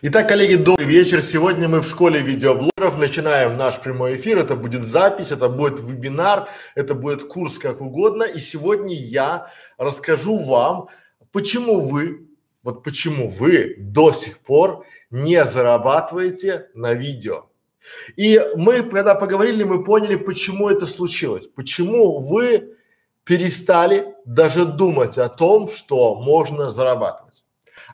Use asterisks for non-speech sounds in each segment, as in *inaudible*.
Итак, коллеги, добрый вечер. Сегодня мы в школе видеоблогеров начинаем наш прямой эфир. Это будет запись, это будет вебинар, это будет курс как угодно. И сегодня я расскажу вам, почему вы, вот почему вы до сих пор не зарабатываете на видео. И мы, когда поговорили, мы поняли, почему это случилось. Почему вы перестали даже думать о том, что можно зарабатывать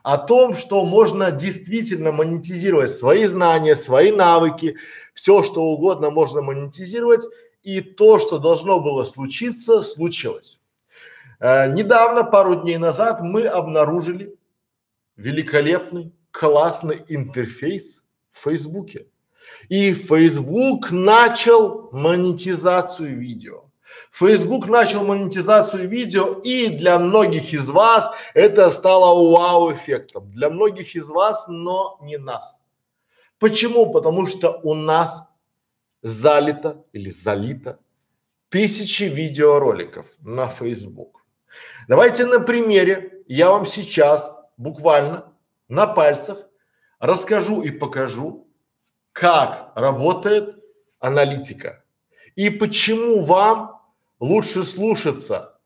о том, что можно действительно монетизировать свои знания, свои навыки, все что угодно можно монетизировать, и то, что должно было случиться, случилось. Э, недавно, пару дней назад, мы обнаружили великолепный, классный интерфейс в Фейсбуке. И Facebook начал монетизацию видео. Facebook начал монетизацию видео, и для многих из вас это стало вау-эффектом. Для многих из вас, но не нас. Почему? Потому что у нас залито или залито тысячи видеороликов на Facebook. Давайте на примере я вам сейчас буквально на пальцах расскажу и покажу, как работает аналитика и почему вам лучше слушаться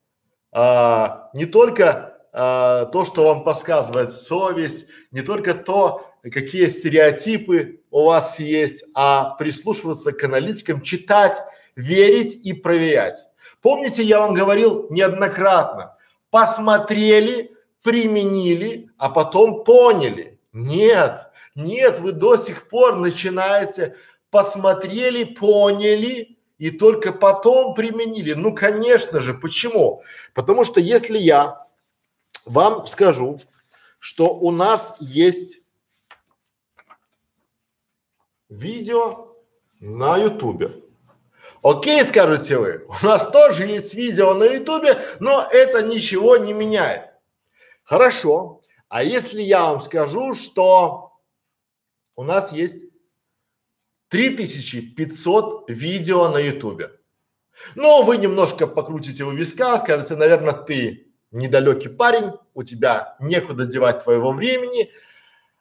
а, не только а, то, что вам подсказывает совесть, не только то, какие стереотипы у вас есть, а прислушиваться к аналитикам, читать, верить и проверять. Помните, я вам говорил неоднократно, посмотрели, применили, а потом поняли. Нет, нет, вы до сих пор начинаете посмотрели, поняли, и только потом применили. Ну, конечно же, почему? Потому что если я вам скажу, что у нас есть видео на ютубе. Окей, скажете вы, у нас тоже есть видео на ютубе, но это ничего не меняет. Хорошо, а если я вам скажу, что у нас есть 3500 видео на ютубе. Но вы немножко покрутите у виска, скажете, наверное, ты недалекий парень, у тебя некуда девать твоего времени,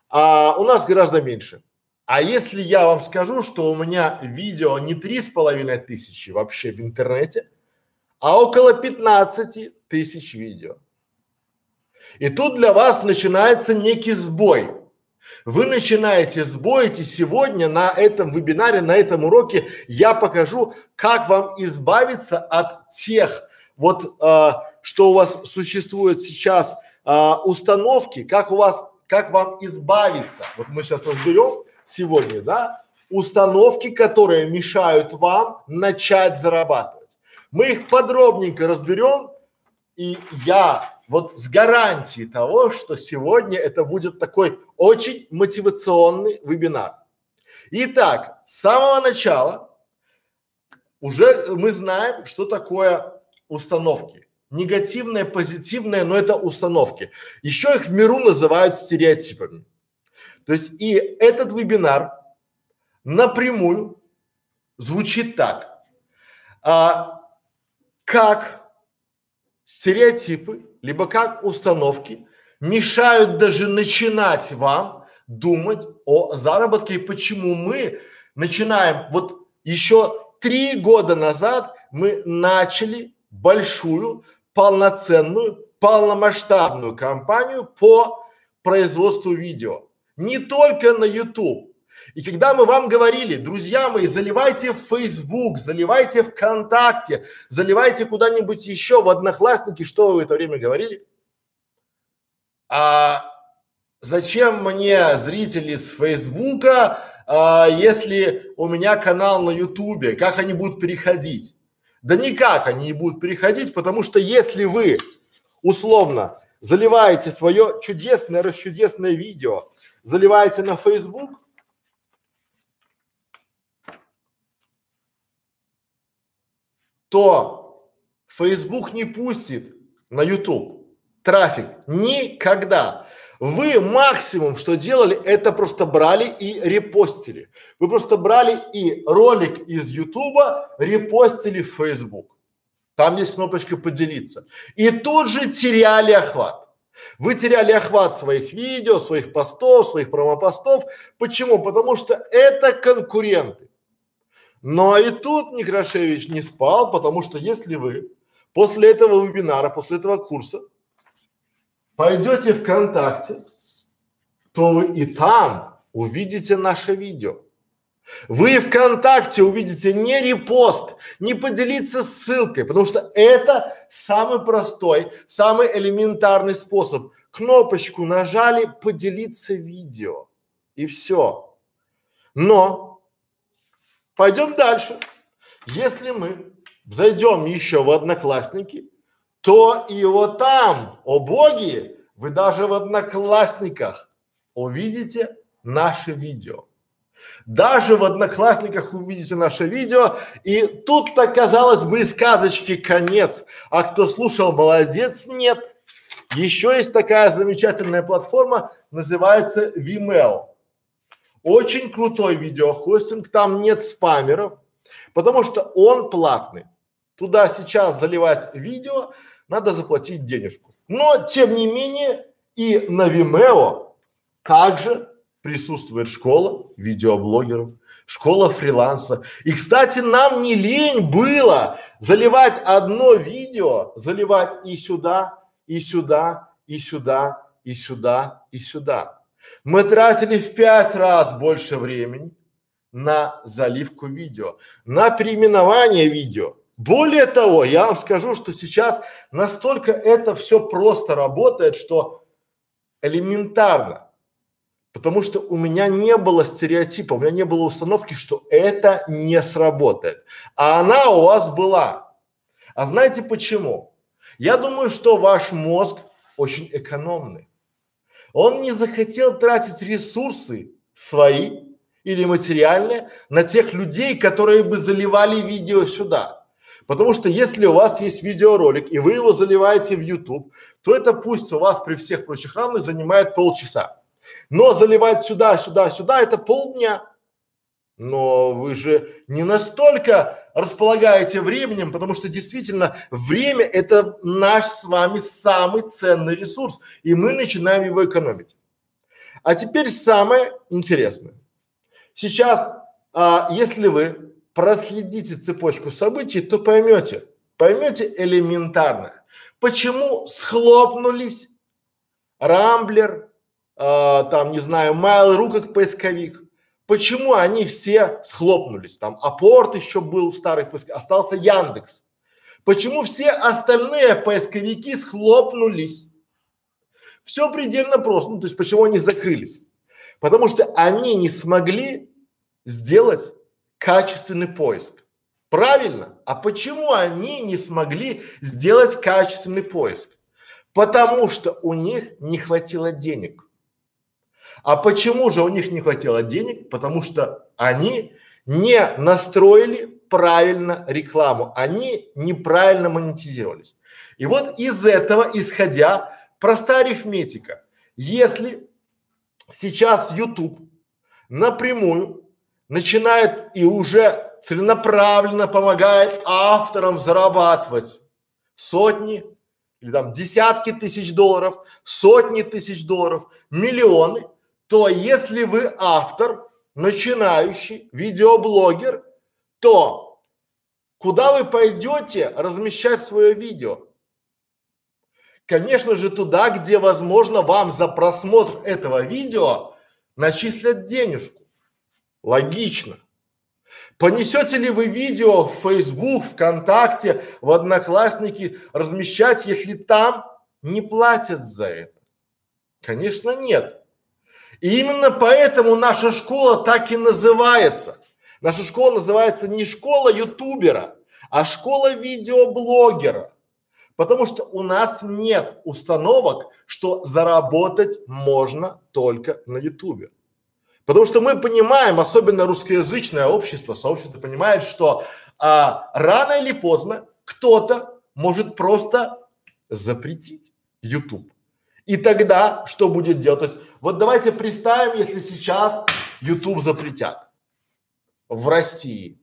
а у нас гораздо меньше. А если я вам скажу, что у меня видео не три с половиной тысячи вообще в интернете, а около 15 тысяч видео. И тут для вас начинается некий сбой. Вы начинаете сбоить, и сегодня на этом вебинаре, на этом уроке я покажу, как вам избавиться от тех вот, а, что у вас существует сейчас а, установки, как у вас, как вам избавиться. Вот мы сейчас разберем сегодня, да, установки, которые мешают вам начать зарабатывать. Мы их подробненько разберем, и я вот с гарантией того, что сегодня это будет такой очень мотивационный вебинар. Итак, с самого начала уже мы знаем, что такое установки. Негативное, позитивное, но это установки. Еще их в миру называют стереотипами. То есть и этот вебинар напрямую звучит так. А, как стереотипы либо как установки мешают даже начинать вам думать о заработке. И почему мы начинаем? Вот еще три года назад мы начали большую полноценную полномасштабную кампанию по производству видео. Не только на YouTube и когда мы вам говорили, друзья мои, заливайте в Facebook, заливайте ВКонтакте, заливайте куда-нибудь еще в Одноклассники, что вы в это время говорили? А зачем мне зрители с Фейсбука, а, если у меня канал на Ютубе? Как они будут переходить? Да никак они не будут переходить, потому что если вы условно заливаете свое чудесное, расчудесное видео, заливаете на Facebook, то Facebook не пустит на YouTube трафик никогда. Вы максимум, что делали, это просто брали и репостили. Вы просто брали и ролик из Ютуба репостили в Facebook. Там есть кнопочка поделиться. И тут же теряли охват. Вы теряли охват своих видео, своих постов, своих промопостов. Почему? Потому что это конкуренты. Но и тут Некрашевич не спал, потому что если вы после этого вебинара, после этого курса пойдете ВКонтакте, то вы и там увидите наше видео. Вы ВКонтакте увидите не репост, не поделиться ссылкой, потому что это самый простой, самый элементарный способ. Кнопочку нажали, поделиться видео и все. Но пойдем дальше. Если мы зайдем еще в Одноклассники, то и вот там, о боги, вы даже в Одноклассниках увидите наше видео. Даже в Одноклассниках увидите наше видео, и тут-то, казалось бы, сказочки конец. А кто слушал, молодец, нет. Еще есть такая замечательная платформа, называется Vimeo. Очень крутой видеохостинг, там нет спамеров, потому что он платный. Туда сейчас заливать видео, надо заплатить денежку. Но, тем не менее, и на Vimeo также присутствует школа видеоблогеров, школа фриланса. И, кстати, нам не лень было заливать одно видео, заливать и сюда, и сюда, и сюда, и сюда, и сюда. Мы тратили в пять раз больше времени на заливку видео, на переименование видео. Более того, я вам скажу, что сейчас настолько это все просто работает, что элементарно Потому что у меня не было стереотипа, у меня не было установки, что это не сработает. А она у вас была. А знаете почему? Я думаю, что ваш мозг очень экономный. Он не захотел тратить ресурсы свои или материальные на тех людей, которые бы заливали видео сюда. Потому что если у вас есть видеоролик и вы его заливаете в YouTube, то это пусть у вас при всех прочих равных занимает полчаса. Но заливать сюда, сюда, сюда это полдня. Но вы же не настолько располагаете временем, потому что действительно время это наш с вами самый ценный ресурс, и мы начинаем его экономить. А теперь самое интересное. Сейчас, а, если вы проследите цепочку событий, то поймете, поймете элементарно, почему схлопнулись Рамблер, э, там, не знаю, Mail.ru как поисковик. Почему они все схлопнулись? Там Апорт еще был старый поисковик, остался Яндекс. Почему все остальные поисковики схлопнулись? Все предельно просто. Ну, то есть почему они закрылись? Потому что они не смогли сделать качественный поиск. Правильно? А почему они не смогли сделать качественный поиск? Потому что у них не хватило денег. А почему же у них не хватило денег? Потому что они не настроили правильно рекламу, они неправильно монетизировались. И вот из этого, исходя, простая арифметика. Если сейчас YouTube напрямую начинает и уже целенаправленно помогает авторам зарабатывать сотни или там десятки тысяч долларов, сотни тысяч долларов, миллионы, то если вы автор, начинающий видеоблогер, то куда вы пойдете размещать свое видео? Конечно же туда, где возможно вам за просмотр этого видео начислят денежку. Логично. Понесете ли вы видео в Facebook, ВКонтакте, в Одноклассники размещать, если там не платят за это? Конечно нет. И именно поэтому наша школа так и называется. Наша школа называется не школа ютубера, а школа видеоблогера. Потому что у нас нет установок, что заработать можно только на ютубе. Потому что мы понимаем, особенно русскоязычное общество, сообщество понимает, что а, рано или поздно кто-то может просто запретить YouTube. И тогда что будет делать? Вот давайте представим, если сейчас YouTube запретят в России.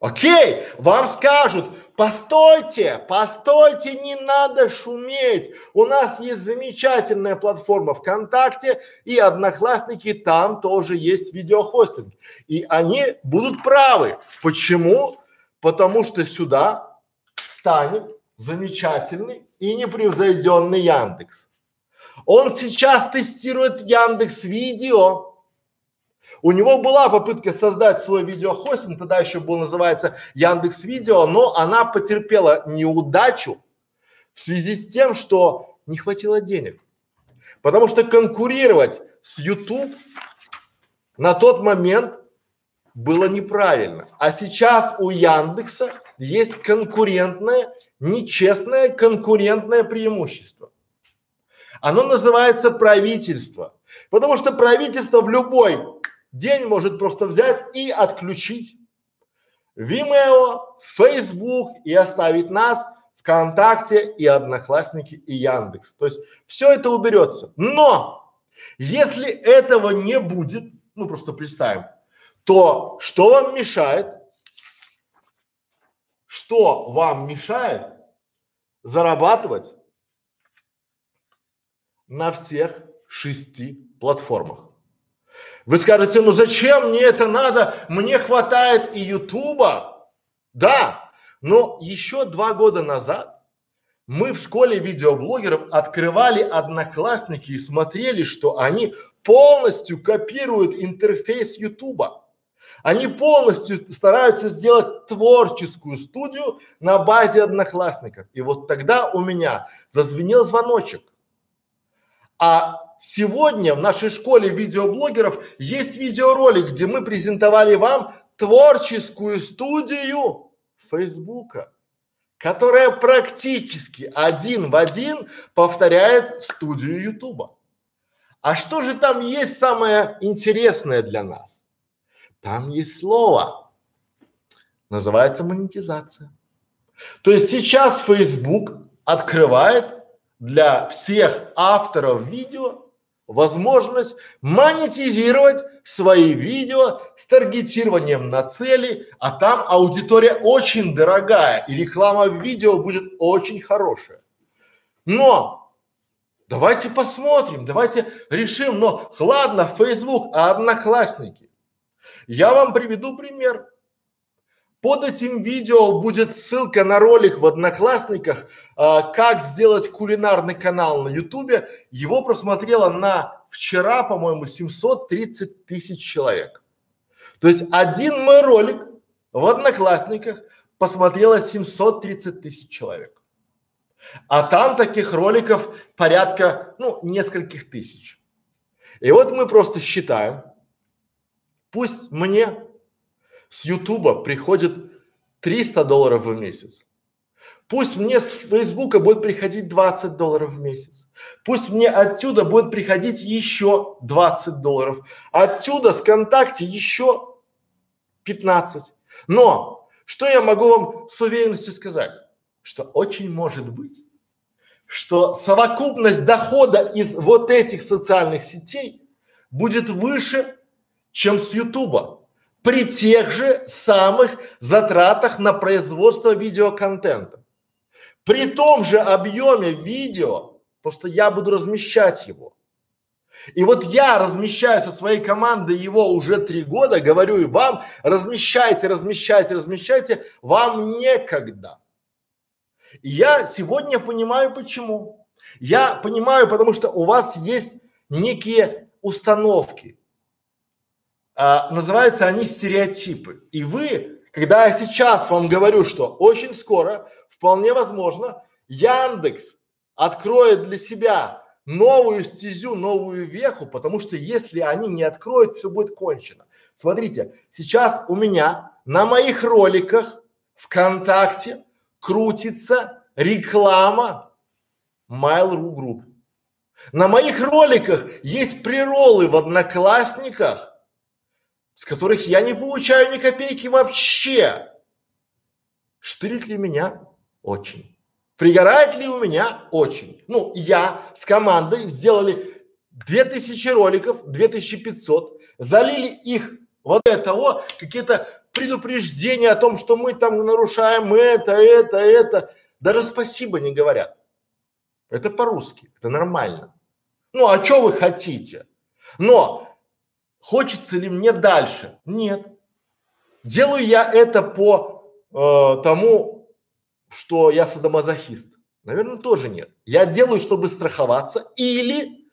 Окей, вам скажут, постойте, постойте, не надо шуметь. У нас есть замечательная платформа ВКонтакте и Одноклассники, там тоже есть видеохостинг. И они будут правы. Почему? Потому что сюда станет замечательный и непревзойденный Яндекс. Он сейчас тестирует Яндекс Видео, у него была попытка создать свой видеохостинг, тогда еще был называется Яндекс Видео, но она потерпела неудачу в связи с тем, что не хватило денег. Потому что конкурировать с YouTube на тот момент было неправильно. А сейчас у Яндекса есть конкурентное, нечестное конкурентное преимущество. Оно называется правительство. Потому что правительство в любой день может просто взять и отключить Vimeo, Facebook и оставить нас ВКонтакте и Одноклассники и Яндекс. То есть все это уберется. Но если этого не будет, ну просто представим, то что вам мешает? Что вам мешает зарабатывать на всех шести платформах? Вы скажете, ну зачем мне это надо? Мне хватает и Ютуба. Да, но еще два года назад мы в школе видеоблогеров открывали одноклассники и смотрели, что они полностью копируют интерфейс Ютуба. Они полностью стараются сделать творческую студию на базе одноклассников. И вот тогда у меня зазвенел звоночек. А сегодня в нашей школе видеоблогеров есть видеоролик, где мы презентовали вам творческую студию Фейсбука, которая практически один в один повторяет студию Ютуба. А что же там есть самое интересное для нас? Там есть слово, называется монетизация. То есть сейчас Facebook открывает для всех авторов видео возможность монетизировать свои видео с таргетированием на цели, а там аудитория очень дорогая и реклама в видео будет очень хорошая. Но давайте посмотрим, давайте решим, но ладно, Facebook, а одноклассники. Я вам приведу пример. Под этим видео будет ссылка на ролик в Одноклассниках, а, как сделать кулинарный канал на Ютубе. Его просмотрело на вчера, по-моему, 730 тысяч человек. То есть один мой ролик в Одноклассниках посмотрело 730 тысяч человек. А там таких роликов порядка, ну, нескольких тысяч. И вот мы просто считаем, пусть мне с Ютуба приходит 300 долларов в месяц. Пусть мне с Фейсбука будет приходить 20 долларов в месяц. Пусть мне отсюда будет приходить еще 20 долларов. Отсюда с ВКонтакте еще 15. Но что я могу вам с уверенностью сказать? Что очень может быть, что совокупность дохода из вот этих социальных сетей будет выше, чем с Ютуба при тех же самых затратах на производство видеоконтента. При том же объеме видео, просто я буду размещать его. И вот я размещаю со своей командой его уже три года, говорю и вам, размещайте, размещайте, размещайте, вам некогда. И я сегодня понимаю почему. Я понимаю, потому что у вас есть некие установки, а, называются они стереотипы. И вы, когда я сейчас вам говорю, что очень скоро, вполне возможно, Яндекс откроет для себя новую стезю, новую веху, потому что если они не откроют, все будет кончено. Смотрите, сейчас у меня на моих роликах ВКонтакте крутится реклама Mail.ru Group. На моих роликах есть приролы в Одноклассниках, с которых я не получаю ни копейки вообще. Штырит ли меня? Очень. Пригорает ли у меня? Очень. Ну, я с командой сделали 2000 роликов, 2500, залили их вот этого, какие-то предупреждение о том, что мы там нарушаем это, это, это. Даже спасибо не говорят. Это по-русски, это нормально. Ну, а что вы хотите? Но хочется ли мне дальше? Нет. Делаю я это по э, тому, что я садомазохист. Наверное, тоже нет. Я делаю, чтобы страховаться или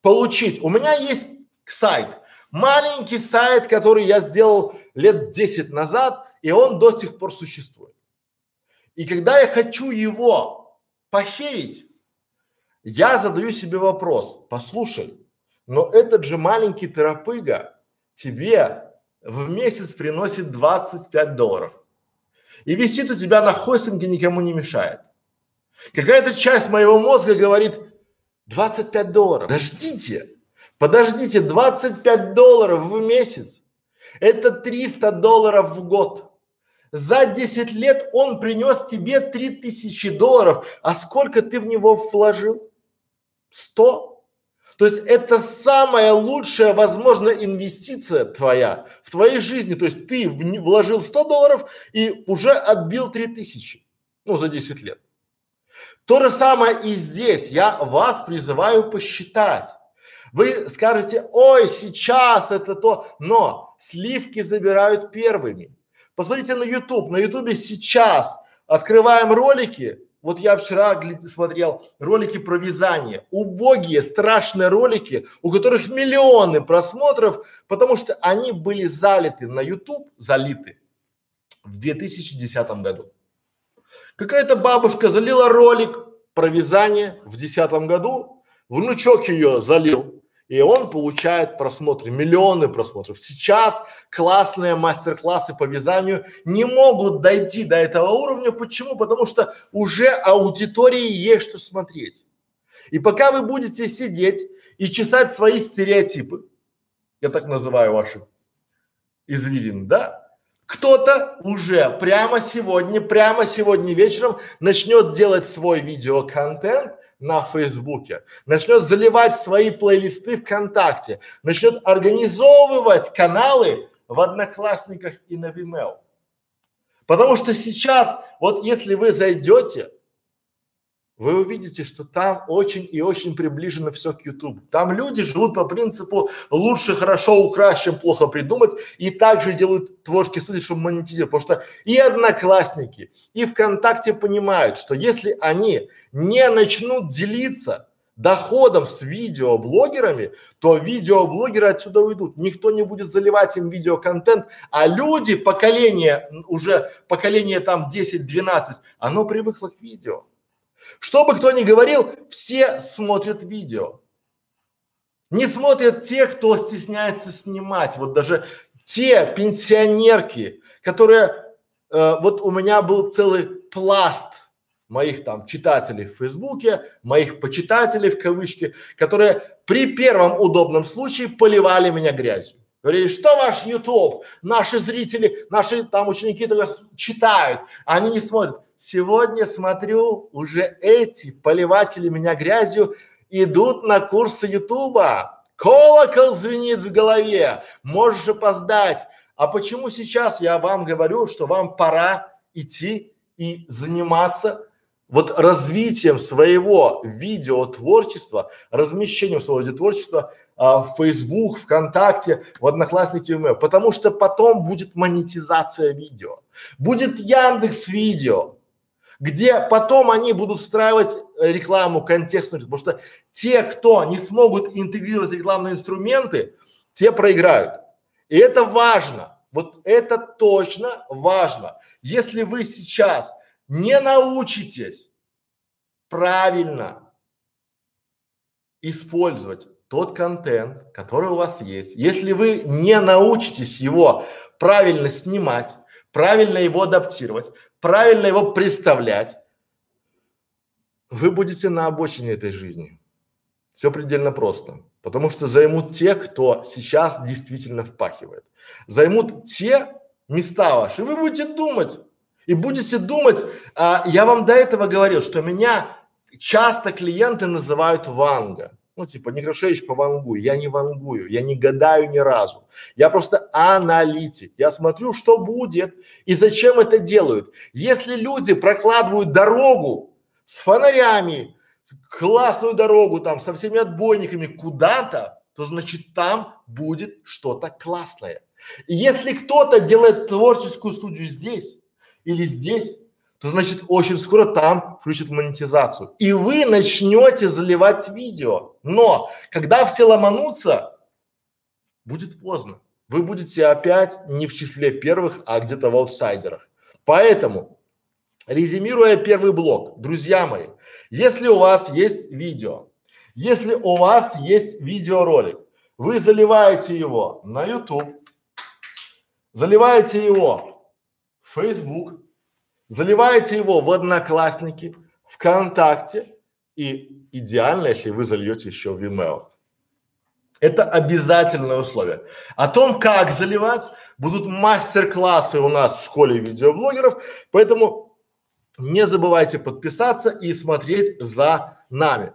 получить. У меня есть сайт, маленький сайт, который я сделал лет 10 назад, и он до сих пор существует. И когда я хочу его похерить, я задаю себе вопрос, послушай, но этот же маленький терапыга тебе в месяц приносит 25 долларов и висит у тебя на хостинге, никому не мешает. Какая-то часть моего мозга говорит 25 долларов. Подождите, подождите, 25 долларов в месяц. Это 300 долларов в год. За 10 лет он принес тебе 3000 долларов. А сколько ты в него вложил? 100? То есть это самая лучшая, возможно, инвестиция твоя в твоей жизни. То есть ты в, вложил 100 долларов и уже отбил 3000, ну, за 10 лет. То же самое и здесь. Я вас призываю посчитать. Вы скажете, ой, сейчас это то, но сливки забирают первыми. Посмотрите на YouTube. На YouTube сейчас открываем ролики, вот я вчера смотрел ролики про вязание. Убогие, страшные ролики, у которых миллионы просмотров, потому что они были залиты на YouTube, залиты в 2010 году. Какая-то бабушка залила ролик про вязание в 2010 году, внучок ее залил, и он получает просмотры, миллионы просмотров. Сейчас классные мастер-классы по вязанию не могут дойти до этого уровня. Почему? Потому что уже аудитории есть что смотреть. И пока вы будете сидеть и чесать свои стереотипы, я так называю ваши извилины, да? Кто-то уже прямо сегодня, прямо сегодня вечером начнет делать свой видеоконтент на Фейсбуке, начнет заливать свои плейлисты ВКонтакте, начнет организовывать каналы в Одноклассниках и на Vimeo. Потому что сейчас, вот если вы зайдете, вы увидите, что там очень и очень приближено все к YouTube. Там люди живут по принципу лучше хорошо украсть, чем плохо придумать, и также делают творческие студии, чтобы монетизировать. Потому что и Одноклассники, и ВКонтакте понимают, что если они не начнут делиться доходом с видеоблогерами, то видеоблогеры отсюда уйдут. Никто не будет заливать им видеоконтент, а люди, поколение, уже поколение там 10-12, оно привыкло к видео. Что бы кто ни говорил, все смотрят видео. Не смотрят те, кто стесняется снимать. Вот даже те пенсионерки, которые, э, вот у меня был целый пласт моих там читателей в Фейсбуке, моих почитателей в кавычки, которые при первом удобном случае поливали меня грязью. Говорили, что ваш YouTube, наши зрители, наши там ученики читают, они не смотрят. Сегодня смотрю, уже эти поливатели меня грязью идут на курсы Ютуба. Колокол звенит в голове, можешь опоздать. А почему сейчас я вам говорю, что вам пора идти и заниматься вот развитием своего видеотворчества, размещением своего видеотворчества а, в Facebook, ВКонтакте, в Одноклассники, email, потому что потом будет монетизация видео, будет Яндекс Видео, где потом они будут встраивать рекламу контекстную, потому что те, кто не смогут интегрировать рекламные инструменты, те проиграют. И это важно. Вот это точно важно. Если вы сейчас не научитесь правильно использовать тот контент, который у вас есть, если вы не научитесь его правильно снимать, правильно его адаптировать, правильно его представлять, вы будете на обочине этой жизни. Все предельно просто. Потому что займут те, кто сейчас действительно впахивает. Займут те места ваши. Вы будете думать. И будете думать, а, я вам до этого говорил, что меня часто клиенты называют Ванга. Ну, типа, Некрашевич повангуй. Я не вангую, я не гадаю ни разу. Я просто аналитик. Я смотрю, что будет и зачем это делают. Если люди прокладывают дорогу с фонарями, классную дорогу там, со всеми отбойниками куда-то, то значит там будет что-то классное. И если кто-то делает творческую студию здесь или здесь, то значит очень скоро там включат монетизацию. И вы начнете заливать видео. Но когда все ломанутся, будет поздно. Вы будете опять не в числе первых, а где-то в аутсайдерах. Поэтому, резюмируя первый блок, друзья мои, если у вас есть видео, если у вас есть видеоролик, вы заливаете его на YouTube, заливаете его в Facebook, Заливаете его в Одноклассники, ВКонтакте и идеально, если вы зальете еще Vimeo. Это обязательное условие. О том, как заливать, будут мастер-классы у нас в школе видеоблогеров, поэтому не забывайте подписаться и смотреть за нами.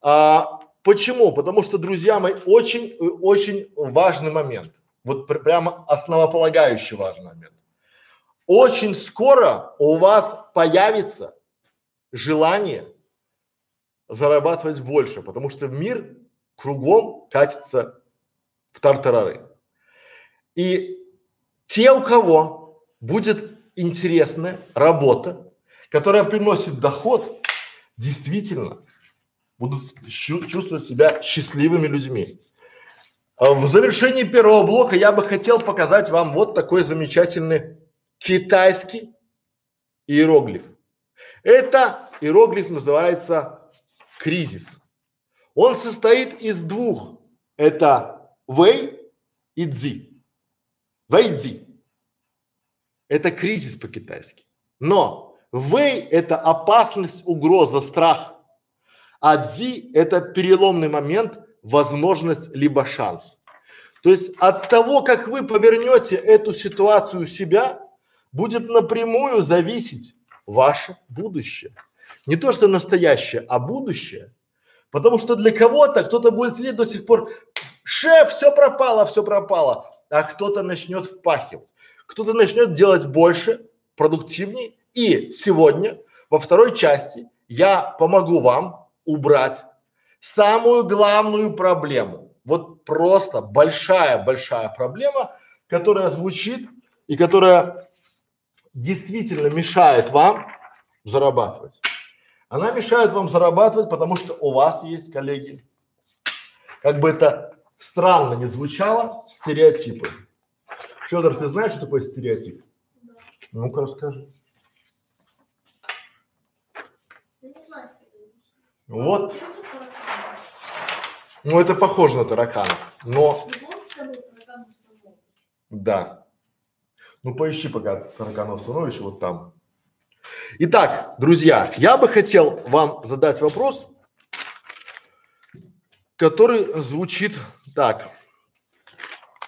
А, почему? Потому что, друзья мои, очень, очень важный момент. Вот пр прямо основополагающий важный момент очень скоро у вас появится желание зарабатывать больше, потому что мир кругом катится в тартарары. И те, у кого будет интересная работа, которая приносит доход, действительно будут чувствовать себя счастливыми людьми. А в завершении первого блока я бы хотел показать вам вот такой замечательный китайский иероглиф. Это иероглиф называется кризис. Он состоит из двух. Это вэй и цзи. Вэй цзи. Это кризис по-китайски. Но вэй – это опасность, угроза, страх. А цзи – это переломный момент, возможность либо шанс. То есть от того, как вы повернете эту ситуацию у себя, будет напрямую зависеть ваше будущее. Не то, что настоящее, а будущее. Потому что для кого-то кто-то будет сидеть до сих пор, шеф, все пропало, все пропало, а кто-то начнет впахивать, кто-то начнет делать больше, продуктивнее. И сегодня во второй части я помогу вам убрать самую главную проблему. Вот просто большая-большая проблема, которая звучит и которая действительно мешает вам зарабатывать. Она мешает вам зарабатывать, потому что у вас есть, коллеги, как бы это странно не звучало, стереотипы. Федор, ты знаешь, что такое стереотип? Да. Ну-ка расскажи. Вот. Ну, это похоже на тараканов, но… Да. Ну, поищи пока тараканов становища вот там. Итак, друзья, я бы хотел вам задать вопрос, который звучит так.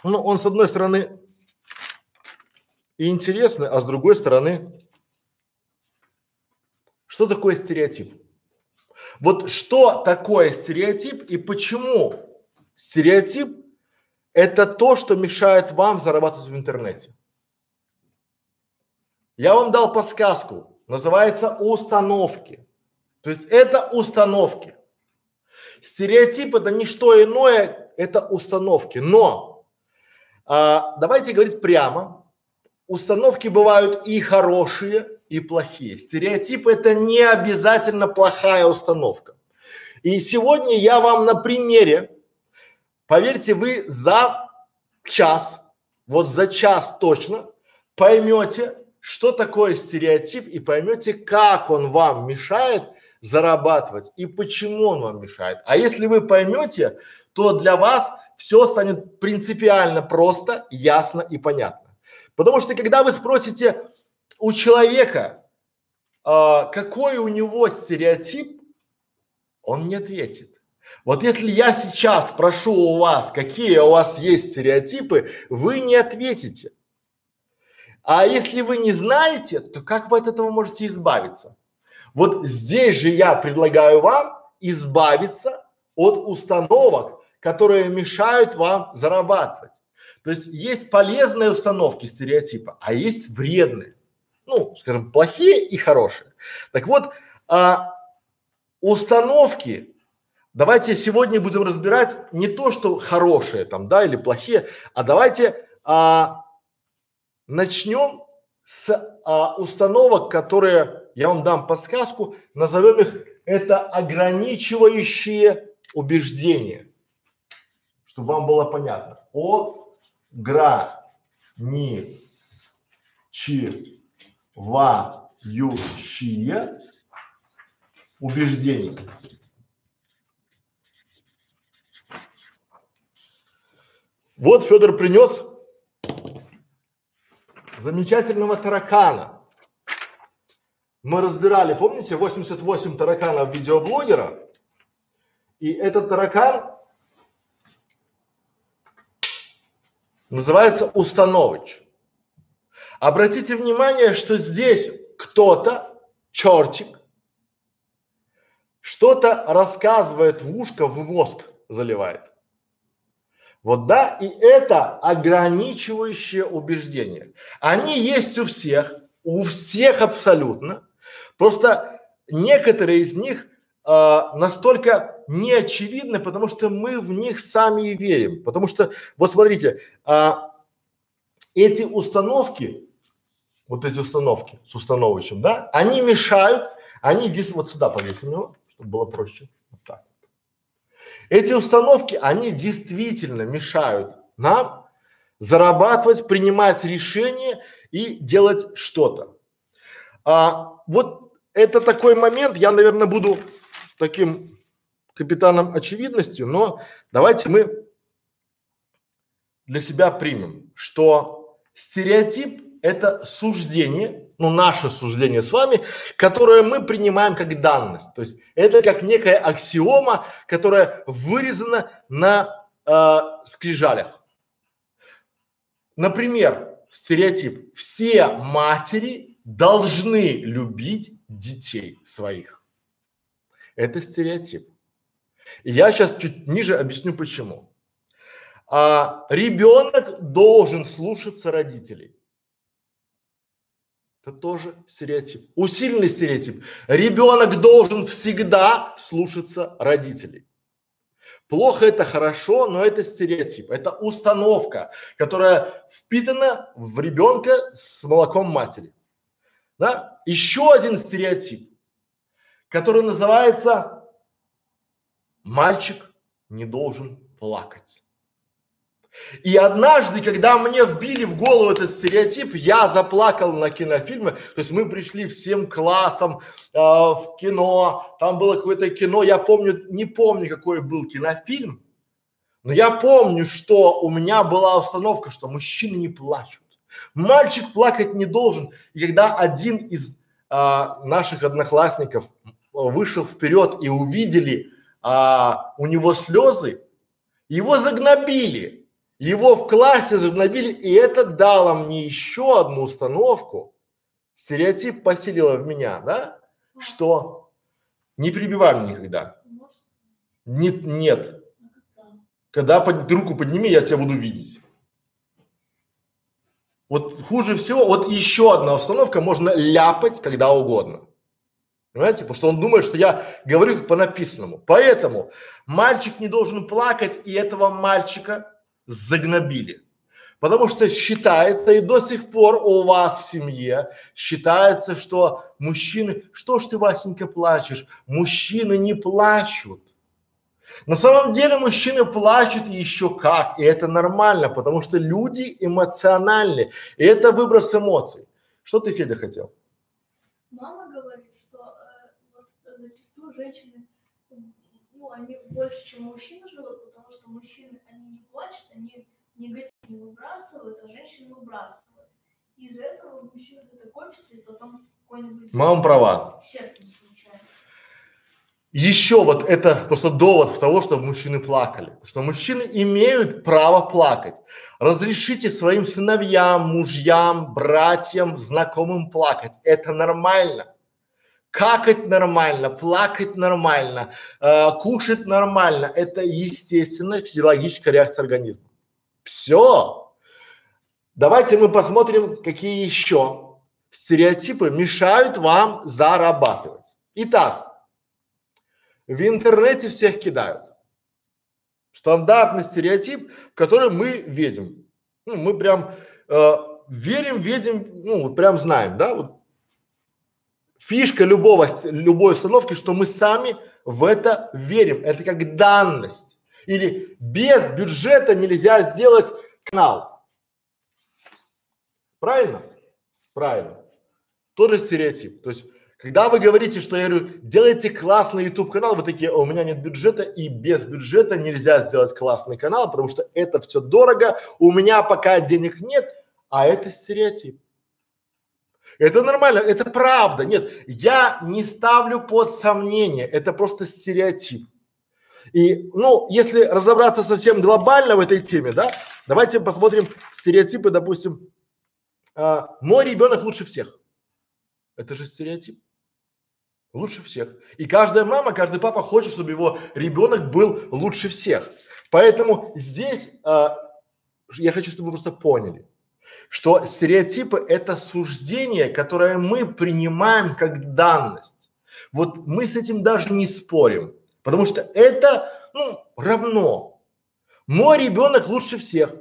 Ну, он с одной стороны интересный, а с другой стороны, что такое стереотип? Вот что такое стереотип и почему стереотип – это то, что мешает вам зарабатывать в интернете? Я вам дал подсказку, называется установки. То есть это установки. Стереотип это не что иное, это установки. Но а, давайте говорить прямо, установки бывают и хорошие, и плохие. Стереотип это не обязательно плохая установка. И сегодня я вам на примере, поверьте, вы за час, вот за час точно поймете, что такое стереотип и поймете, как он вам мешает зарабатывать и почему он вам мешает. А если вы поймете, то для вас все станет принципиально просто, ясно и понятно. Потому что когда вы спросите у человека, а, какой у него стереотип, он не ответит. Вот если я сейчас спрошу у вас, какие у вас есть стереотипы, вы не ответите. А если вы не знаете, то как вы от этого можете избавиться? Вот здесь же я предлагаю вам избавиться от установок, которые мешают вам зарабатывать. То есть есть полезные установки стереотипа, а есть вредные. Ну, скажем, плохие и хорошие. Так вот, а, установки, давайте сегодня будем разбирать не то, что хорошие там, да, или плохие, а давайте а, начнем с а, установок, которые я вам дам подсказку, назовем их это ограничивающие убеждения, чтобы вам было понятно. Ограничивающие убеждения. Вот Федор принес замечательного таракана. Мы разбирали, помните, 88 тараканов видеоблогера? И этот таракан называется установыч. Обратите внимание, что здесь кто-то, чертик, что-то рассказывает в ушко, в мозг заливает. Вот да, и это ограничивающее убеждение. Они есть у всех, у всех абсолютно. Просто некоторые из них э, настолько неочевидны, потому что мы в них сами и верим. Потому что, вот смотрите, э, эти установки, вот эти установки с установочем, да, они мешают, они здесь вот сюда повесим его, чтобы было проще. Вот так. Эти установки, они действительно мешают нам зарабатывать, принимать решения и делать что-то. А, вот это такой момент, я, наверное, буду таким капитаном очевидности, но давайте мы для себя примем, что стереотип – это суждение, ну, наше суждение с вами, которое мы принимаем как данность. То есть это как некая аксиома, которая вырезана на э, скрижалях. Например, стереотип. Все матери должны любить детей своих. Это стереотип. И я сейчас чуть ниже объясню почему. А, ребенок должен слушаться родителей. Это тоже стереотип. Усиленный стереотип. Ребенок должен всегда слушаться родителей. Плохо это хорошо, но это стереотип, это установка, которая впитана в ребенка с молоком матери. Да? Еще один стереотип, который называется мальчик не должен плакать. И однажды, когда мне вбили в голову этот стереотип, я заплакал на кинофильме. То есть мы пришли всем классом э, в кино, там было какое-то кино, я помню, не помню, какой был кинофильм, но я помню, что у меня была установка, что мужчины не плачут. Мальчик плакать не должен. И когда один из а, наших одноклассников вышел вперед и увидели а, у него слезы, его загнобили. Его в классе загнобили, и это дало мне еще одну установку. Стереотип поселило в меня, да? Что не перебивай меня никогда. Нет, нет. Когда под, руку подними, я тебя буду видеть. Вот хуже всего, вот еще одна установка, можно ляпать когда угодно. Понимаете? Потому что он думает, что я говорю по написанному. Поэтому мальчик не должен плакать, и этого мальчика загнобили. Потому что считается и до сих пор у вас в семье считается, что мужчины, что ж ты, Васенька, плачешь? Мужчины не плачут. На самом деле мужчины плачут еще как, и это нормально, потому что люди эмоциональны, и это выброс эмоций. Что ты, Федя, хотел? Мама говорит, что э, вот, зачастую женщины, ну, они больше, чем мужчины живут, что мужчины, они не плачут, они негатив не выбрасывают, а женщины выбрасывают. И из-за этого у мужчин это копится, и потом какой-нибудь... Мама права. Сердцем случается. Еще вот это просто довод того, что мужчины плакали. Что мужчины имеют право плакать. Разрешите своим сыновьям, мужьям, братьям, знакомым плакать. Это нормально. Какать нормально, плакать нормально, э, кушать нормально. Это естественная физиологическая реакция организма. Все. Давайте мы посмотрим, какие еще стереотипы мешают вам зарабатывать. Итак, в интернете всех кидают. Стандартный стереотип, который мы видим. Ну, мы прям э, верим, видим, ну, прям знаем, да, вот фишка любого, любой установки, что мы сами в это верим. Это как данность. Или без бюджета нельзя сделать канал. Правильно? Правильно. Тоже стереотип. То есть, когда вы говорите, что я говорю, делайте классный YouTube канал, вы такие, у меня нет бюджета и без бюджета нельзя сделать классный канал, потому что это все дорого, у меня пока денег нет, а это стереотип. Это нормально, это правда. Нет, я не ставлю под сомнение, это просто стереотип. И, ну, если разобраться совсем глобально в этой теме, да, давайте посмотрим стереотипы, допустим, а, мой ребенок лучше всех. Это же стереотип. Лучше всех. И каждая мама, каждый папа хочет, чтобы его ребенок был лучше всех. Поэтому здесь а, я хочу, чтобы вы просто поняли что стереотипы – это суждение, которое мы принимаем как данность. Вот мы с этим даже не спорим, потому что это, ну, равно. Мой ребенок лучше всех.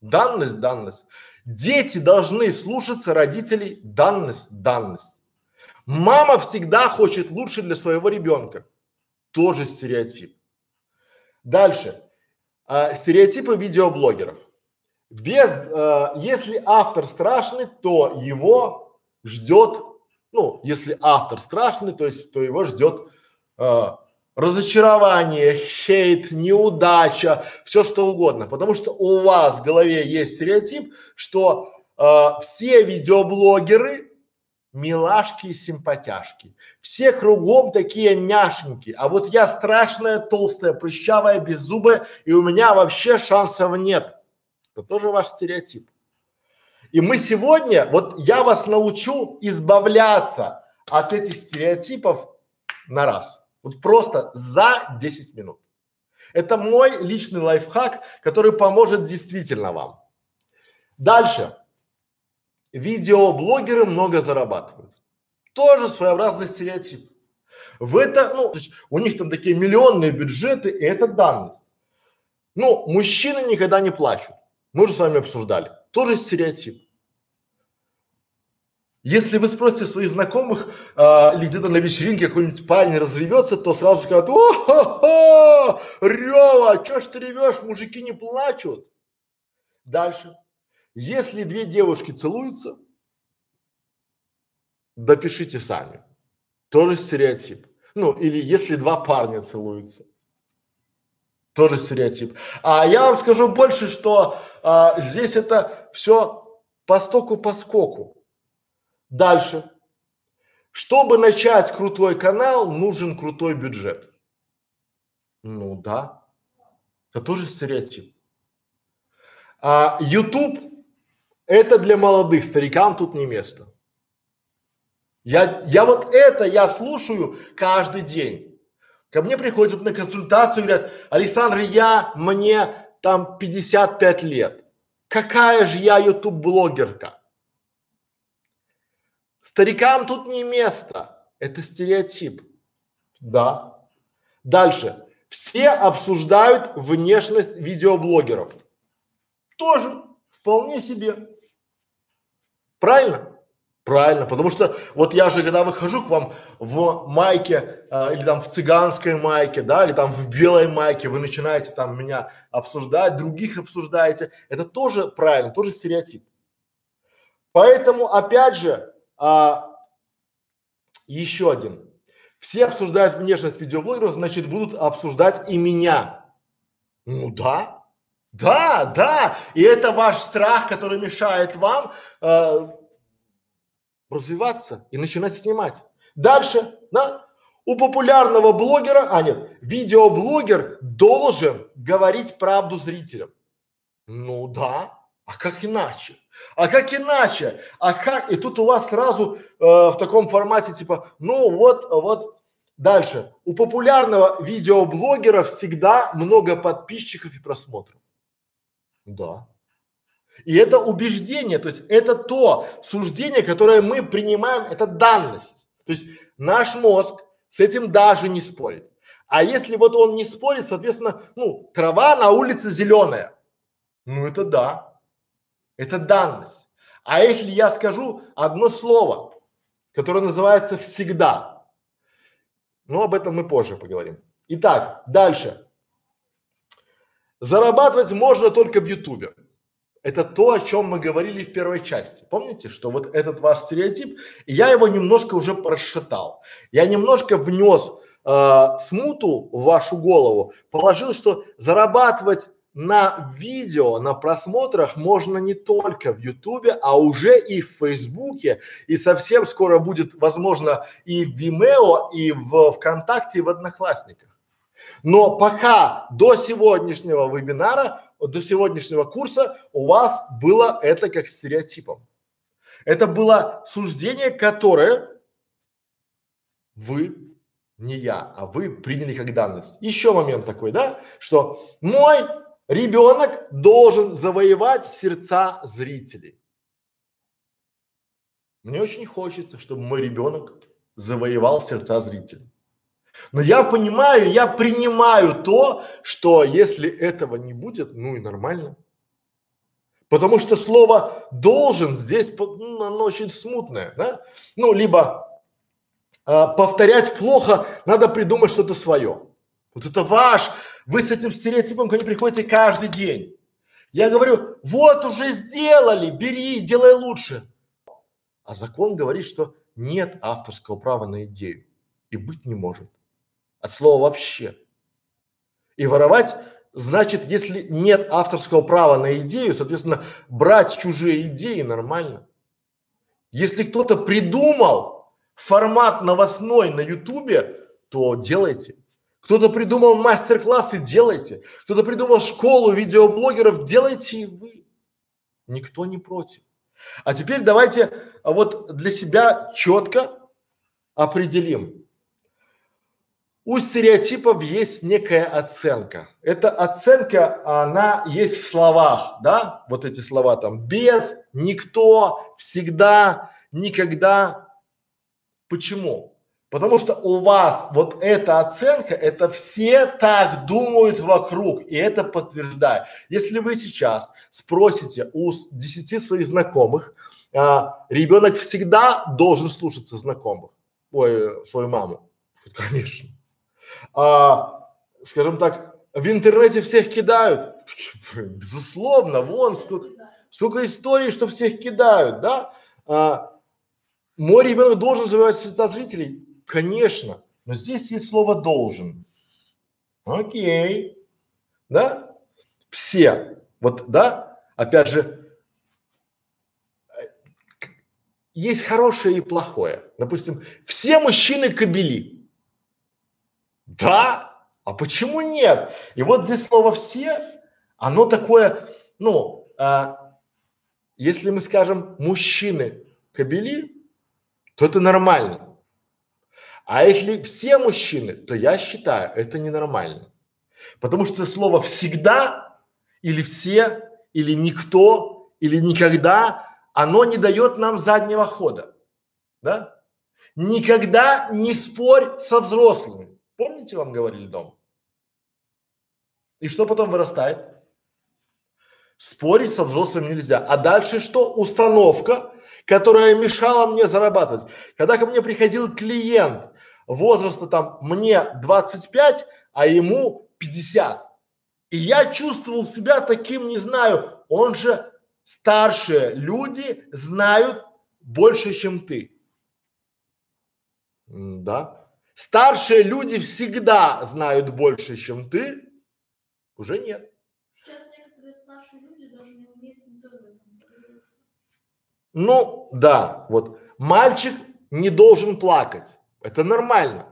Данность, данность. Дети должны слушаться родителей, данность, данность. Мама всегда хочет лучше для своего ребенка. Тоже стереотип. Дальше. А, стереотипы видеоблогеров. Без, э, если автор страшный, то его ждет, ну, если автор страшный, то есть, то его ждет э, разочарование, хейт, неудача, все что угодно. Потому что у вас в голове есть стереотип, что э, все видеоблогеры милашки и симпатяшки. Все кругом такие няшеньки. А вот я страшная, толстая, прыщавая, беззубая, и у меня вообще шансов нет. Это тоже ваш стереотип. И мы сегодня, вот я вас научу избавляться от этих стереотипов на раз. Вот просто за 10 минут. Это мой личный лайфхак, который поможет действительно вам. Дальше. Видеоблогеры много зарабатывают. Тоже своеобразный стереотип. В это, ну, у них там такие миллионные бюджеты, и это данность. Ну, мужчины никогда не плачут. Мы уже с вами обсуждали. Тоже стереотип. Если вы спросите своих знакомых а, или где-то на вечеринке какой-нибудь парень разревется, то сразу скажут, о хо хо Рева, чё ж ты ревешь, мужики не плачут. Дальше. Если две девушки целуются, допишите сами. Тоже стереотип. Ну, или если два парня целуются. Тоже стереотип. А я вам скажу больше, что а, здесь это все по стоку по скоку. Дальше. Чтобы начать крутой канал, нужен крутой бюджет. Ну да, это тоже стереотип. А YouTube это для молодых, старикам тут не место. Я, я вот это я слушаю каждый день. Ко мне приходят на консультацию и говорят, Александр, я, мне там 55 лет. Какая же я ютуб-блогерка? Старикам тут не место. Это стереотип. Да. Дальше. Все обсуждают внешность видеоблогеров. Тоже вполне себе. Правильно? Правильно, потому что вот я же когда выхожу к вам в майке э, или там в цыганской майке, да, или там в белой майке, вы начинаете там меня обсуждать, других обсуждаете, это тоже правильно, тоже стереотип. Поэтому опять же, а, еще один. Все обсуждают внешность видеоблогеров, значит будут обсуждать и меня. Ну да, да, да, и это ваш страх, который мешает вам э, развиваться и начинать снимать. Дальше, да, у популярного блогера, а нет, видеоблогер должен говорить правду зрителям. Ну да, А как иначе? А как иначе? А как? И тут у вас сразу э, в таком формате типа, ну вот, вот дальше. У популярного видеоблогера всегда много подписчиков и просмотров. Да. И это убеждение, то есть это то суждение, которое мы принимаем, это данность. То есть наш мозг с этим даже не спорит. А если вот он не спорит, соответственно, ну, трава на улице зеленая. Ну это да, это данность. А если я скажу одно слово, которое называется всегда, ну об этом мы позже поговорим. Итак, дальше. Зарабатывать можно только в Ютубе. Это то, о чем мы говорили в первой части. Помните, что вот этот ваш стереотип, я его немножко уже просчитал. Я немножко внес э, смуту в вашу голову, положил, что зарабатывать на видео, на просмотрах можно не только в Ютубе, а уже и в Фейсбуке, и совсем скоро будет, возможно, и в Vimeo, и в ВКонтакте, и в Одноклассниках. Но пока до сегодняшнего вебинара до сегодняшнего курса у вас было это как стереотипом. Это было суждение, которое вы, не я, а вы приняли как данность. Еще момент такой, да, что мой ребенок должен завоевать сердца зрителей. Мне очень хочется, чтобы мой ребенок завоевал сердца зрителей. Но я понимаю, я принимаю то, что если этого не будет, ну и нормально. Потому что слово должен здесь, ну, оно очень смутное, да? Ну, либо а, повторять плохо, надо придумать что-то свое. Вот это ваш, вы с этим стереотипом ко мне приходите каждый день. Я говорю, вот уже сделали, бери, делай лучше. А закон говорит, что нет авторского права на идею и быть не может от слова вообще. И воровать значит, если нет авторского права на идею, соответственно, брать чужие идеи нормально. Если кто-то придумал формат новостной на ютубе, то делайте. Кто-то придумал мастер-классы, делайте. Кто-то придумал школу видеоблогеров, делайте и вы. Никто не против. А теперь давайте вот для себя четко определим, у стереотипов есть некая оценка. Эта оценка, она есть в словах, да? Вот эти слова там без, никто, всегда, никогда. Почему? Потому что у вас вот эта оценка, это все так думают вокруг, и это подтверждает. Если вы сейчас спросите у десяти своих знакомых, а, ребенок всегда должен слушаться знакомых, ой, свою маму, конечно а, скажем так, в интернете всех кидают. *laughs* Безусловно, вон сколько, сколько историй, что всех кидают, да? А, мой ребенок должен завоевать сердца зрителей? Конечно, но здесь есть слово должен. Окей, да? Все, вот, да? Опять же, есть хорошее и плохое. Допустим, все мужчины кобели. Да, а почему нет? И вот здесь слово все, оно такое, ну, а, если мы скажем мужчины кобели, то это нормально. А если все мужчины, то я считаю, это ненормально. Потому что слово всегда или все, или никто, или никогда, оно не дает нам заднего хода. Да? Никогда не спорь со взрослыми. Помните, вам говорили дом? И что потом вырастает? Спорить со взрослым нельзя. А дальше что? Установка, которая мешала мне зарабатывать. Когда ко мне приходил клиент возраста там мне 25, а ему 50. И я чувствовал себя таким, не знаю, он же старшие люди знают больше, чем ты. М да старшие люди всегда знают больше, чем ты, уже нет. Сейчас некоторые старшие люди даже не умеют интернетом Ну, да, вот. Мальчик не должен плакать. Это нормально.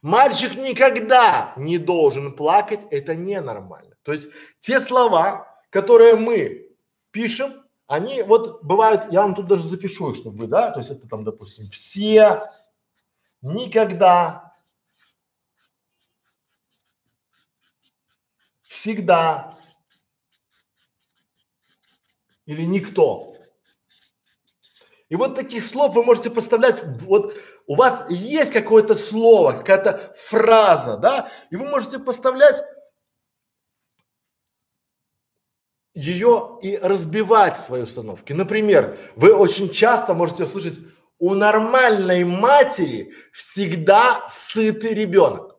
Мальчик никогда не должен плакать, это ненормально. То есть те слова, которые мы пишем, они вот бывают, я вам тут даже запишу, чтобы вы, да, то есть это там, допустим, все никогда, всегда или никто. И вот таких слов вы можете поставлять, вот у вас есть какое-то слово, какая-то фраза, да, и вы можете поставлять ее и разбивать в своей установке. Например, вы очень часто можете услышать, у нормальной матери всегда сытый ребенок.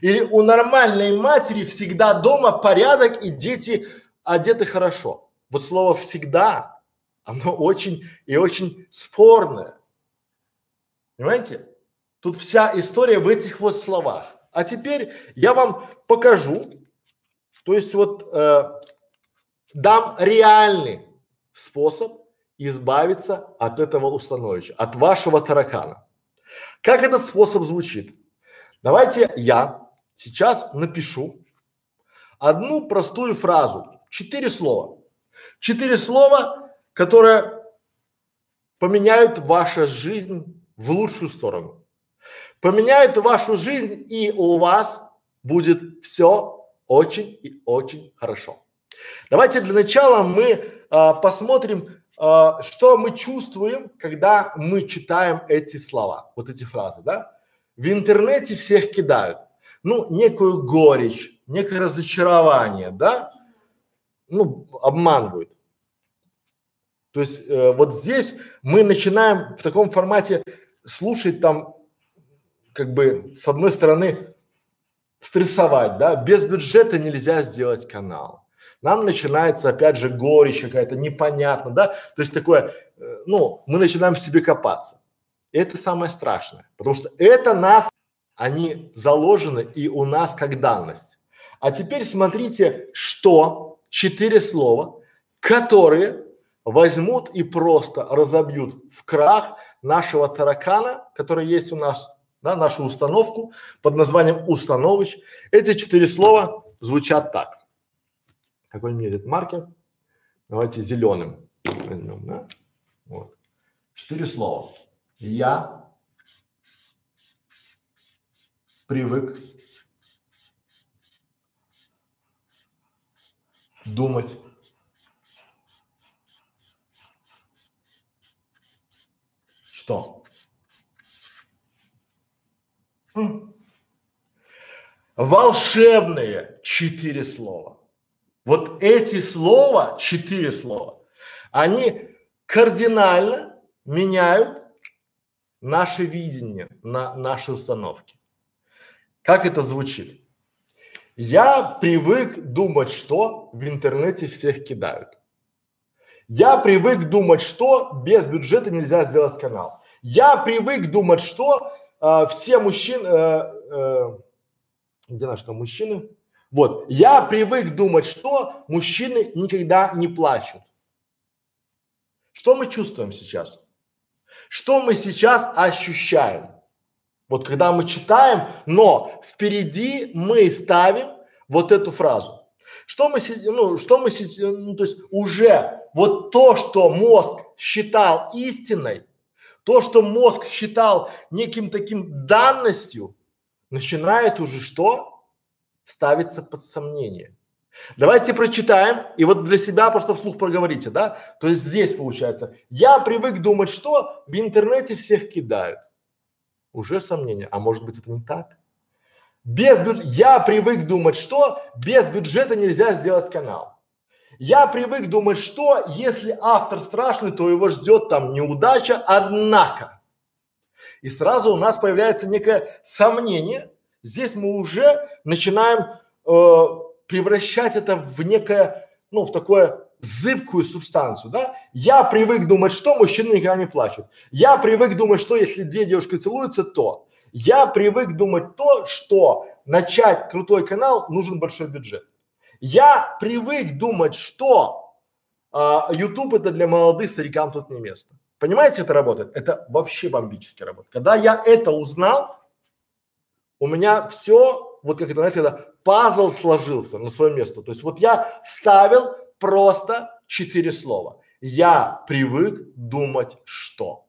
Или у нормальной матери всегда дома порядок и дети одеты хорошо. Вот слово всегда, оно очень и очень спорное. Понимаете? Тут вся история в этих вот словах. А теперь я вам покажу, то есть вот э, дам реальный способ избавиться от этого установища, от вашего таракана. Как этот способ звучит? Давайте я сейчас напишу одну простую фразу, четыре слова. Четыре слова, которые поменяют вашу жизнь в лучшую сторону. Поменяют вашу жизнь и у вас будет все очень и очень хорошо. Давайте для начала мы а, посмотрим, что мы чувствуем, когда мы читаем эти слова, вот эти фразы, да? В интернете всех кидают, ну, некую горечь, некое разочарование, да? Ну, обманывают. То есть э, вот здесь мы начинаем в таком формате слушать там, как бы, с одной стороны, стрессовать, да, без бюджета нельзя сделать канал нам начинается опять же горечь какая-то, непонятно, да, то есть такое, э, ну, мы начинаем в себе копаться. Это самое страшное, потому что это нас, они заложены и у нас как данность. А теперь смотрите, что четыре слова, которые возьмут и просто разобьют в крах нашего таракана, который есть у нас, да, нашу установку под названием установыч. Эти четыре слова звучат так. Какой мне этот маркер? Давайте зеленым возьмем, да? Вот. Четыре слова. Я привык думать что? Волшебные четыре слова. Вот эти слова, четыре слова, они кардинально меняют наше видение на наши установки. Как это звучит? Я привык думать, что в интернете всех кидают. Я привык думать, что без бюджета нельзя сделать канал. Я привык думать, что э, все мужчины, э, э, где наши там мужчины, вот, я привык думать, что мужчины никогда не плачут. Что мы чувствуем сейчас? Что мы сейчас ощущаем? Вот когда мы читаем, но впереди мы ставим вот эту фразу. Что мы, ну, что мы, ну, то есть уже вот то, что мозг считал истиной, то, что мозг считал неким таким данностью, начинает уже что? Ставится под сомнение. Давайте прочитаем и вот для себя просто вслух проговорите, да? То есть здесь получается, я привык думать, что в интернете всех кидают. Уже сомнение, а может быть это не так? Без бюджета, я привык думать, что без бюджета нельзя сделать канал. Я привык думать, что если автор страшный, то его ждет там неудача, однако. И сразу у нас появляется некое сомнение, Здесь мы уже начинаем э, превращать это в некое, ну, в такое зыбкую субстанцию, да? Я привык думать, что мужчины никогда не плачут. Я привык думать, что если две девушки целуются, то. Я привык думать то, что начать крутой канал нужен большой бюджет. Я привык думать, что а, YouTube это для молодых старикам тут не место. Понимаете, это работает? Это вообще бомбически работает. Когда я это узнал, у меня все, вот как это, знаете, когда пазл сложился на свое место. То есть вот я вставил просто четыре слова. Я привык думать, что.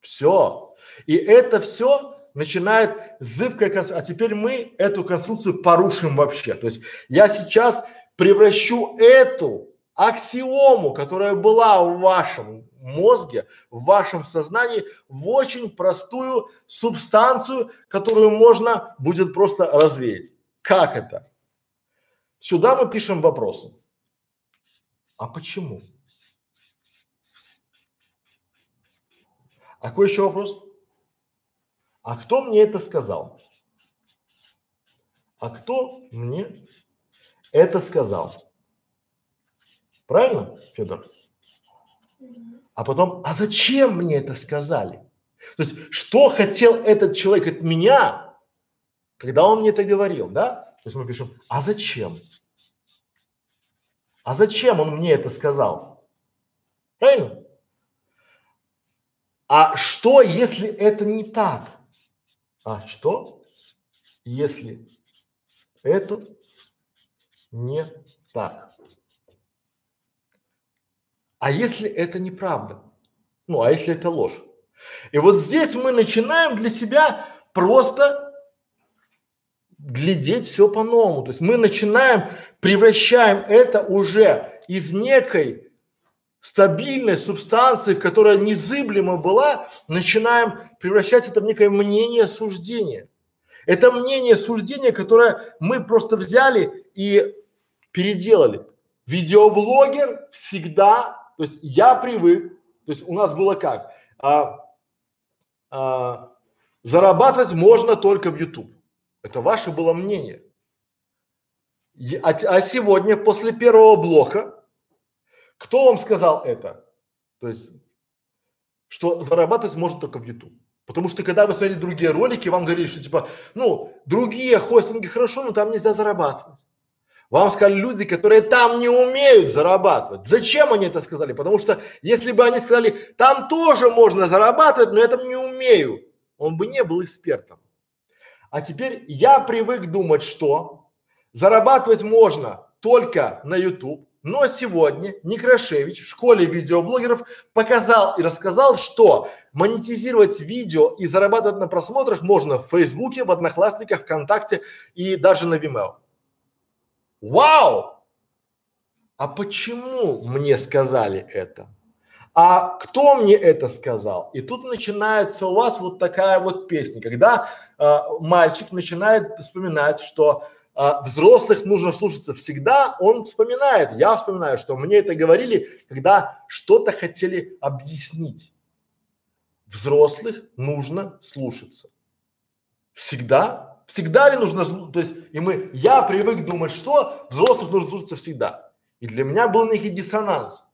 Все. И это все начинает зыбкая конструкция. А теперь мы эту конструкцию порушим вообще. То есть я сейчас превращу эту аксиому, которая была в вашем мозге, в вашем сознании, в очень простую субстанцию, которую можно будет просто развеять. Как это? Сюда мы пишем вопросы. А почему? А какой еще вопрос? А кто мне это сказал? А кто мне это сказал? Правильно, Федор? А потом, а зачем мне это сказали? То есть, что хотел этот человек от меня, когда он мне это говорил, да? То есть мы пишем, а зачем? А зачем он мне это сказал? Правильно? А что, если это не так? А что, если это не так? А если это неправда? Ну, а если это ложь? И вот здесь мы начинаем для себя просто глядеть все по-новому. То есть мы начинаем, превращаем это уже из некой стабильной субстанции, в которой незыблемо была, начинаем превращать это в некое мнение суждения. Это мнение суждения, которое мы просто взяли и переделали. Видеоблогер всегда, то есть я привык, то есть у нас было как, а, а, зарабатывать можно только в YouTube. Это ваше было мнение. А, а сегодня, после первого блока, кто вам сказал это? То есть, что зарабатывать можно только в YouTube. Потому что когда вы смотрите другие ролики, вам говорили, что типа, ну, другие хостинги хорошо, но там нельзя зарабатывать. Вам сказали люди, которые там не умеют зарабатывать. Зачем они это сказали? Потому что если бы они сказали, там тоже можно зарабатывать, но я там не умею, он бы не был экспертом. А теперь я привык думать, что зарабатывать можно только на YouTube, но сегодня Некрашевич в школе видеоблогеров показал и рассказал, что монетизировать видео и зарабатывать на просмотрах можно в Фейсбуке, в Одноклассниках, ВКонтакте и даже на Vimeo. Вау! А почему мне сказали это? А кто мне это сказал? И тут начинается у вас вот такая вот песня, когда э, мальчик начинает вспоминать, что а, взрослых нужно слушаться всегда, он вспоминает, я вспоминаю, что мне это говорили, когда что-то хотели объяснить. Взрослых нужно слушаться. Всегда? Всегда ли нужно, то есть, и мы, я привык думать, что взрослых нужно слушаться всегда. И для меня был некий диссонанс.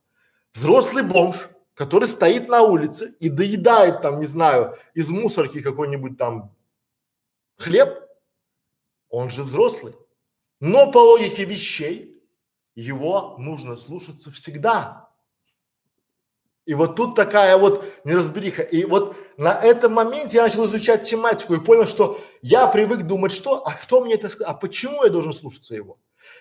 Взрослый бомж, который стоит на улице и доедает там, не знаю, из мусорки какой-нибудь там хлеб, он же взрослый. Но по логике вещей его нужно слушаться всегда. И вот тут такая вот неразбериха. И вот на этом моменте я начал изучать тематику и понял, что я привык думать, что, а кто мне это сказал, а почему я должен слушаться его?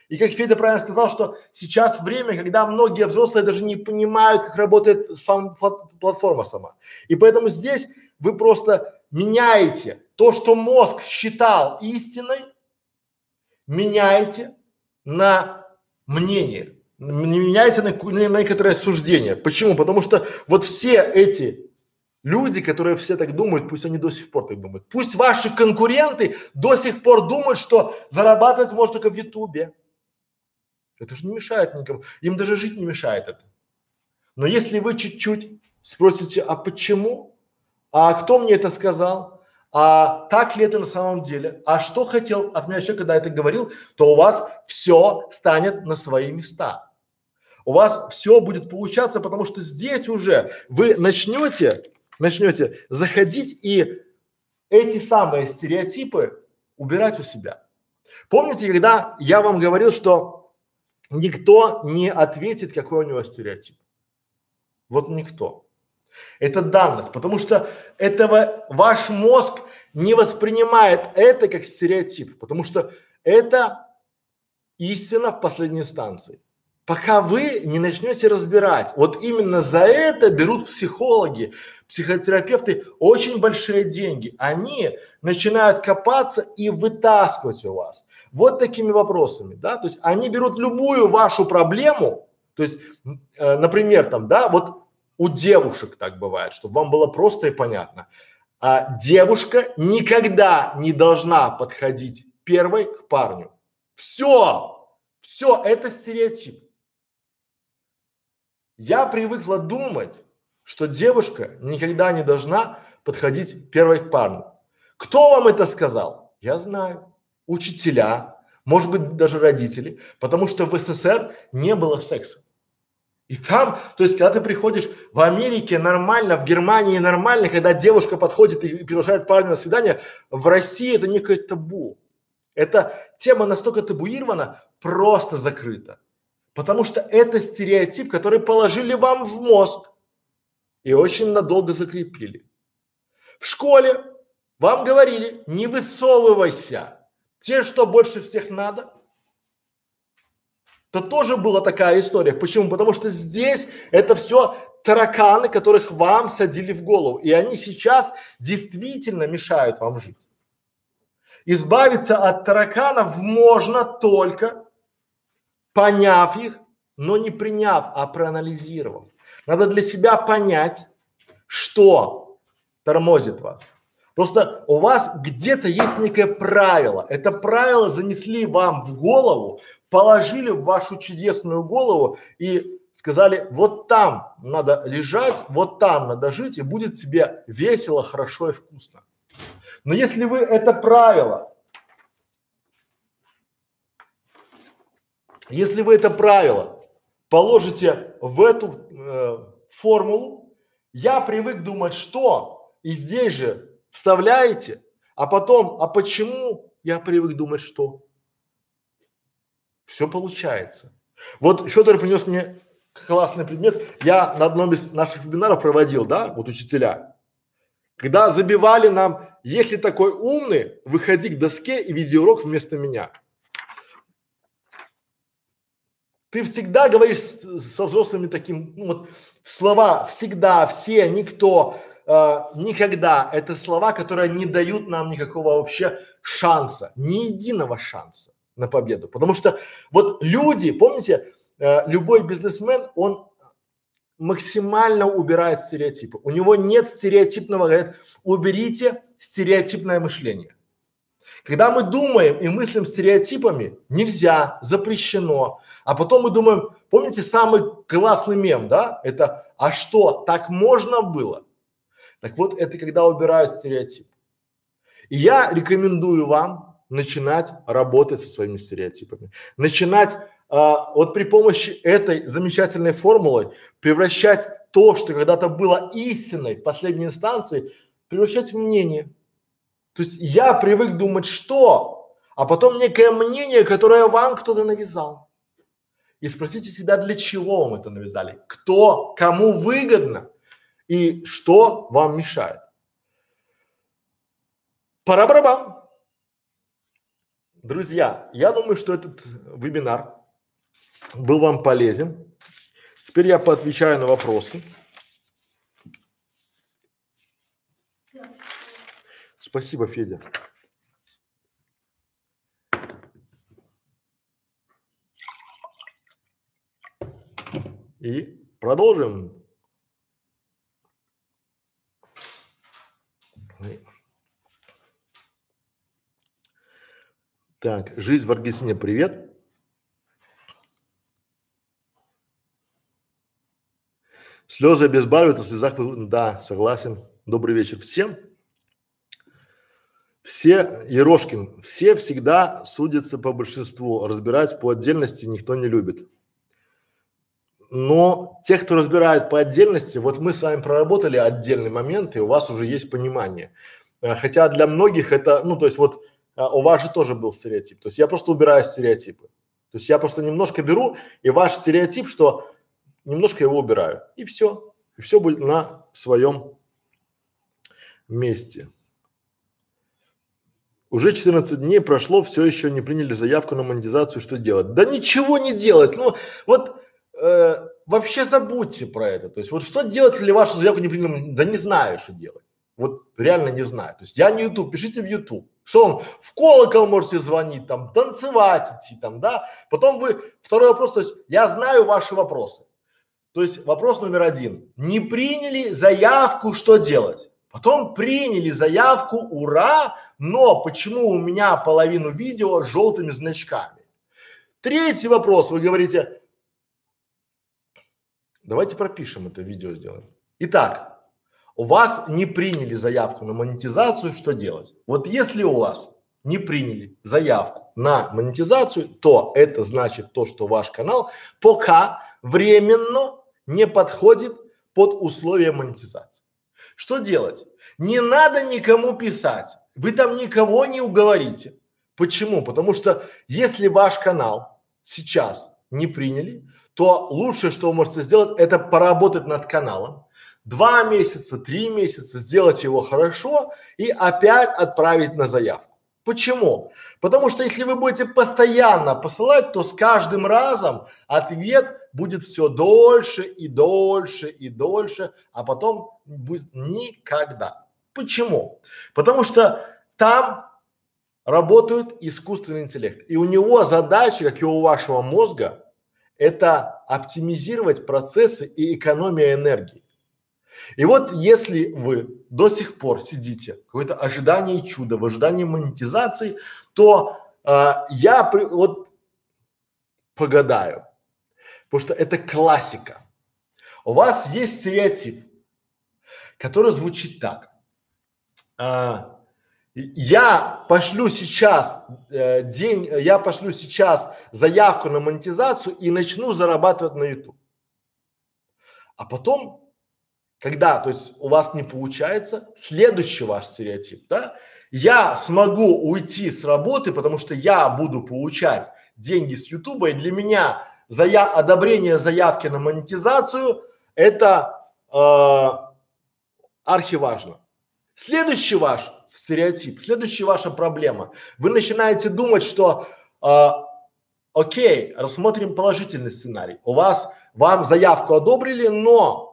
И как Федя правильно сказал, что сейчас время, когда многие взрослые даже не понимают, как работает сам платформа сама. И поэтому здесь вы просто меняете то, что мозг считал истиной, меняете на мнение, не меняете на, на некоторое суждение. Почему? Потому что вот все эти люди, которые все так думают, пусть они до сих пор так думают. Пусть ваши конкуренты до сих пор думают, что зарабатывать можно только в Ютубе. Это же не мешает никому. Им даже жить не мешает это. Но если вы чуть-чуть спросите, а почему? А кто мне это сказал? а так ли это на самом деле, а что хотел от меня человек, когда это говорил, то у вас все станет на свои места. У вас все будет получаться, потому что здесь уже вы начнете, начнете заходить и эти самые стереотипы убирать у себя. Помните, когда я вам говорил, что никто не ответит, какой у него стереотип? Вот никто. Это данность, потому что этого ваш мозг не воспринимает это как стереотип, потому что это истина в последней инстанции. пока вы не начнете разбирать. Вот именно за это берут психологи, психотерапевты очень большие деньги. Они начинают копаться и вытаскивать у вас. Вот такими вопросами, да, то есть они берут любую вашу проблему, то есть, э, например, там, да, вот у девушек так бывает, чтобы вам было просто и понятно. А девушка никогда не должна подходить первой к парню. Все, все, это стереотип. Я привыкла думать, что девушка никогда не должна подходить первой к парню. Кто вам это сказал? Я знаю. Учителя, может быть даже родители, потому что в СССР не было секса. И там, то есть, когда ты приходишь в Америке нормально, в Германии нормально, когда девушка подходит и приглашает парня на свидание, в России это некое табу. Эта тема настолько табуирована, просто закрыта. Потому что это стереотип, который положили вам в мозг и очень надолго закрепили. В школе вам говорили, не высовывайся. Те, что больше всех надо, то тоже была такая история. Почему? Потому что здесь это все тараканы, которых вам садили в голову. И они сейчас действительно мешают вам жить. Избавиться от тараканов можно только поняв их, но не приняв, а проанализировав. Надо для себя понять, что тормозит вас. Просто у вас где-то есть некое правило. Это правило занесли вам в голову, положили в вашу чудесную голову и сказали, вот там надо лежать, вот там надо жить, и будет тебе весело, хорошо и вкусно. Но если вы это правило Если вы это правило положите в эту э, формулу, я привык думать, что и здесь же вставляете, а потом, а почему я привык думать, что все получается. Вот Федор принес мне классный предмет. Я на одном из наших вебинаров проводил, да, вот учителя. Когда забивали нам, если такой умный, выходи к доске и видеоурок вместо меня. Ты всегда говоришь с, со взрослыми таким, ну вот слова всегда, все, никто, э, никогда. Это слова, которые не дают нам никакого вообще шанса, ни единого шанса на победу. Потому что вот люди, помните, э, любой бизнесмен, он максимально убирает стереотипы. У него нет стереотипного, говорят, уберите стереотипное мышление. Когда мы думаем и мыслим стереотипами, нельзя, запрещено. А потом мы думаем, помните самый классный мем, да? Это, а что, так можно было? Так вот, это когда убирают стереотип. И я рекомендую вам начинать работать со своими стереотипами. Начинать а, вот при помощи этой замечательной формулы превращать то, что когда-то было истиной последней инстанции, превращать в мнение. То есть я привык думать, что, а потом некое мнение, которое вам кто-то навязал. И спросите себя, для чего вам это навязали, кто, кому выгодно и что вам мешает. Пора барабан. Друзья, я думаю, что этот вебинар был вам полезен. Теперь я поотвечаю на вопросы. Спасибо, Федя. И продолжим. Так, жизнь в Аргентине, привет. Слезы обезболивают, в слезах, да, согласен. Добрый вечер всем. Все, Ерошкин, все всегда судятся по большинству, разбирать по отдельности никто не любит. Но тех, кто разбирает по отдельности, вот мы с вами проработали отдельный момент, и у вас уже есть понимание. А, хотя для многих это, ну то есть вот а, у вас же тоже был стереотип. То есть я просто убираю стереотипы. То есть я просто немножко беру, и ваш стереотип, что немножко его убираю. И все. И все будет на своем месте. Уже 14 дней прошло, все еще не приняли заявку на монетизацию, что делать? Да ничего не делать. Ну вот э, вообще забудьте про это. То есть вот что делать, если вашу заявку не приняли? Да не знаю, что делать. Вот реально не знаю. То есть я не YouTube, пишите в YouTube. Что он в колокол можете звонить, там, танцевать идти, там, да. Потом вы, второй вопрос, то есть я знаю ваши вопросы. То есть вопрос номер один. Не приняли заявку, что делать? Потом приняли заявку, ура, но почему у меня половину видео с желтыми значками? Третий вопрос, вы говорите, давайте пропишем это видео сделаем. Итак, у вас не приняли заявку на монетизацию, что делать? Вот если у вас не приняли заявку на монетизацию, то это значит то, что ваш канал пока временно не подходит под условия монетизации. Что делать? Не надо никому писать. Вы там никого не уговорите. Почему? Потому что если ваш канал сейчас не приняли, то лучшее, что вы можете сделать, это поработать над каналом. Два месяца, три месяца, сделать его хорошо и опять отправить на заявку. Почему? Потому что если вы будете постоянно посылать, то с каждым разом ответ будет все дольше и дольше и дольше, а потом будет никогда. Почему? Потому что там работает искусственный интеллект. И у него задача, как и у вашего мозга, это оптимизировать процессы и экономия энергии. И вот если вы до сих пор сидите, какое-то ожидание чуда, в ожидании монетизации, то э, я при, вот погадаю, потому что это классика. У вас есть стереотип, который звучит так. А, я пошлю сейчас э, день, я пошлю сейчас заявку на монетизацию и начну зарабатывать на YouTube. А потом, когда, то есть у вас не получается, следующий ваш стереотип, да, я смогу уйти с работы, потому что я буду получать деньги с Ютуба, и для меня зая одобрение заявки на монетизацию это э, архиважно. Следующий ваш стереотип, следующая ваша проблема. Вы начинаете думать, что э, окей, рассмотрим положительный сценарий. У вас, вам заявку одобрили, но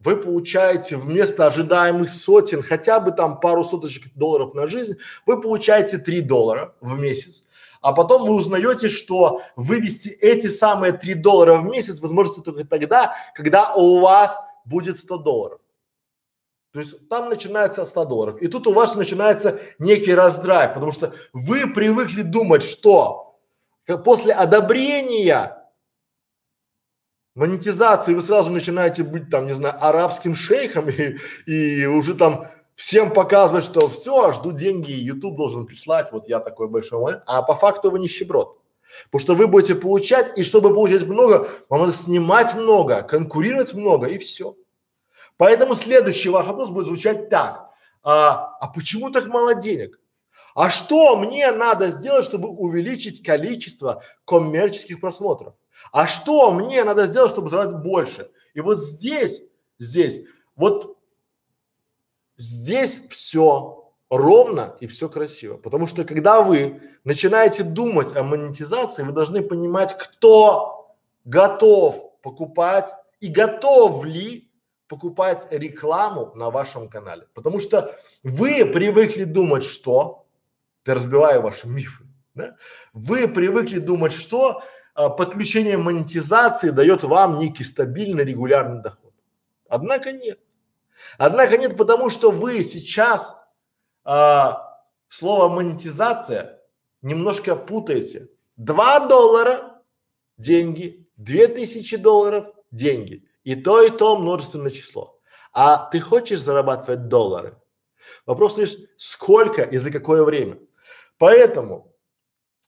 вы получаете вместо ожидаемых сотен, хотя бы там пару соточек долларов на жизнь, вы получаете 3 доллара в месяц. А потом вы узнаете, что вывести эти самые 3 доллара в месяц возможно только тогда, когда у вас будет 100 долларов. То есть там начинается 100 долларов. И тут у вас начинается некий раздрайв, потому что вы привыкли думать, что после одобрения монетизации вы сразу начинаете быть там, не знаю, арабским шейхом и, и уже там всем показывать, что все, жду деньги, YouTube должен прислать, вот я такой большой, а по факту вы нищеброд. Потому что вы будете получать, и чтобы получать много, вам надо снимать много, конкурировать много, и все. Поэтому следующий ваш вопрос будет звучать так. А, а почему так мало денег? А что мне надо сделать, чтобы увеличить количество коммерческих просмотров? А что мне надо сделать, чтобы заработать больше? И вот здесь, здесь, вот здесь все ровно и все красиво. Потому что когда вы начинаете думать о монетизации, вы должны понимать, кто готов покупать и готов ли покупать рекламу на вашем канале. Потому что вы привыкли думать, что, ты разбиваю ваши мифы, да? вы привыкли думать, что подключение монетизации дает вам некий стабильный регулярный доход. Однако нет. Однако нет, потому что вы сейчас а, слово монетизация немножко путаете. Два доллара – деньги, две тысячи долларов – деньги. И то, и то множественное число. А ты хочешь зарабатывать доллары? Вопрос лишь сколько и за какое время. Поэтому,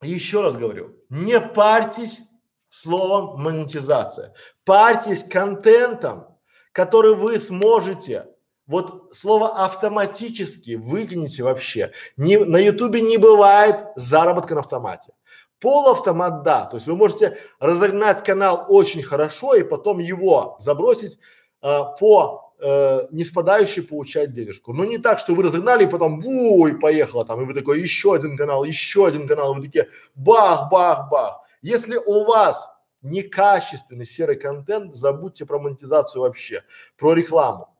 еще раз говорю, не парьтесь словом монетизация. Парьтесь контентом, который вы сможете вот слово автоматически выкинете вообще. Не, на ютубе не бывает заработка на автомате. Полуавтомат, да, то есть вы можете разогнать канал очень хорошо и потом его забросить э, по э, не спадающий получает денежку. Но не так, что вы разогнали и потом бу, и поехало там, и вы такой, еще один канал, еще один канал, и вы такие бах, бах, бах. Если у вас некачественный серый контент, забудьте про монетизацию вообще, про рекламу.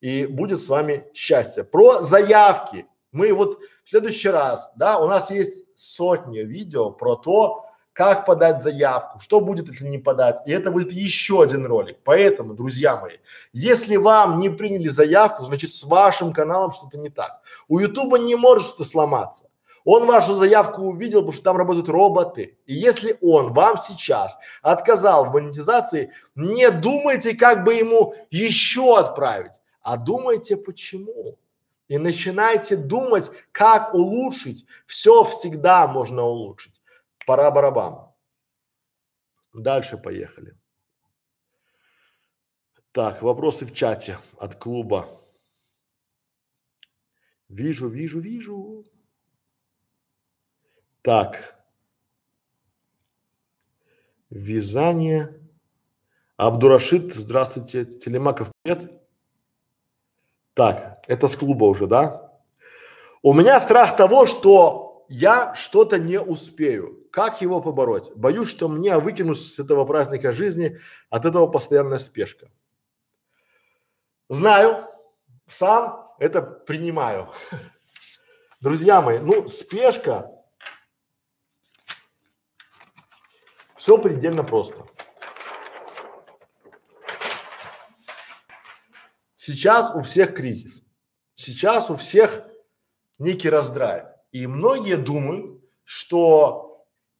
И будет с вами счастье. Про заявки. Мы вот в следующий раз, да, у нас есть сотни видео про то, как подать заявку, что будет, если не подать. И это будет еще один ролик. Поэтому, друзья мои, если вам не приняли заявку, значит с вашим каналом что-то не так. У Ютуба не может что-то сломаться. Он вашу заявку увидел, потому что там работают роботы. И если он вам сейчас отказал в монетизации, не думайте, как бы ему еще отправить, а думайте почему. И начинайте думать, как улучшить. Все всегда можно улучшить. Пора барабан. Дальше поехали. Так, вопросы в чате от клуба. Вижу, вижу, вижу. Так. Вязание. Абдурашид, здравствуйте. Телемаков, привет. Так, это с клуба уже, да? У меня страх того, что я что-то не успею. Как его побороть? Боюсь, что мне выкинут с этого праздника жизни, от этого постоянная спешка. Знаю, сам это принимаю. *laughs* Друзья мои, ну спешка, все предельно просто. Сейчас у всех кризис, сейчас у всех некий раздрайв. И многие думают, что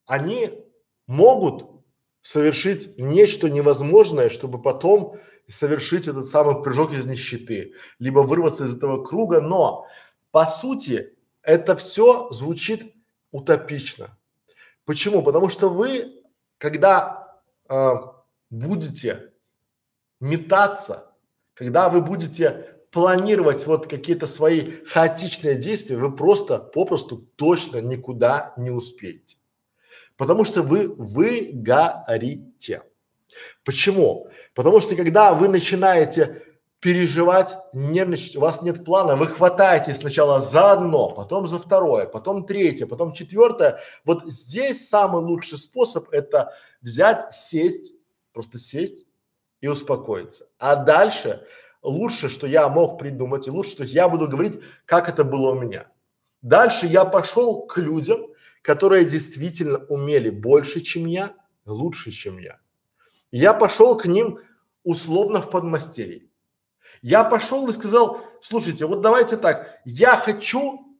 они могут совершить нечто невозможное, чтобы потом совершить этот самый прыжок из нищеты, либо вырваться из этого круга, но по сути это все звучит утопично. Почему? Потому что вы, когда э, будете метаться, когда вы будете планировать вот какие-то свои хаотичные действия, вы просто, попросту точно никуда не успеете. Потому что вы выгорите. Почему? Потому что когда вы начинаете переживать, нервничать, у вас нет плана, вы хватаете сначала за одно, потом за второе, потом третье, потом четвертое. Вот здесь самый лучший способ это взять, сесть, просто сесть и успокоиться. А дальше лучше, что я мог придумать, и лучше, то есть я буду говорить, как это было у меня. Дальше я пошел к людям, которые действительно умели больше, чем я, лучше, чем я. Я пошел к ним условно в подмастерье. Я пошел и сказал, слушайте, вот давайте так, я хочу,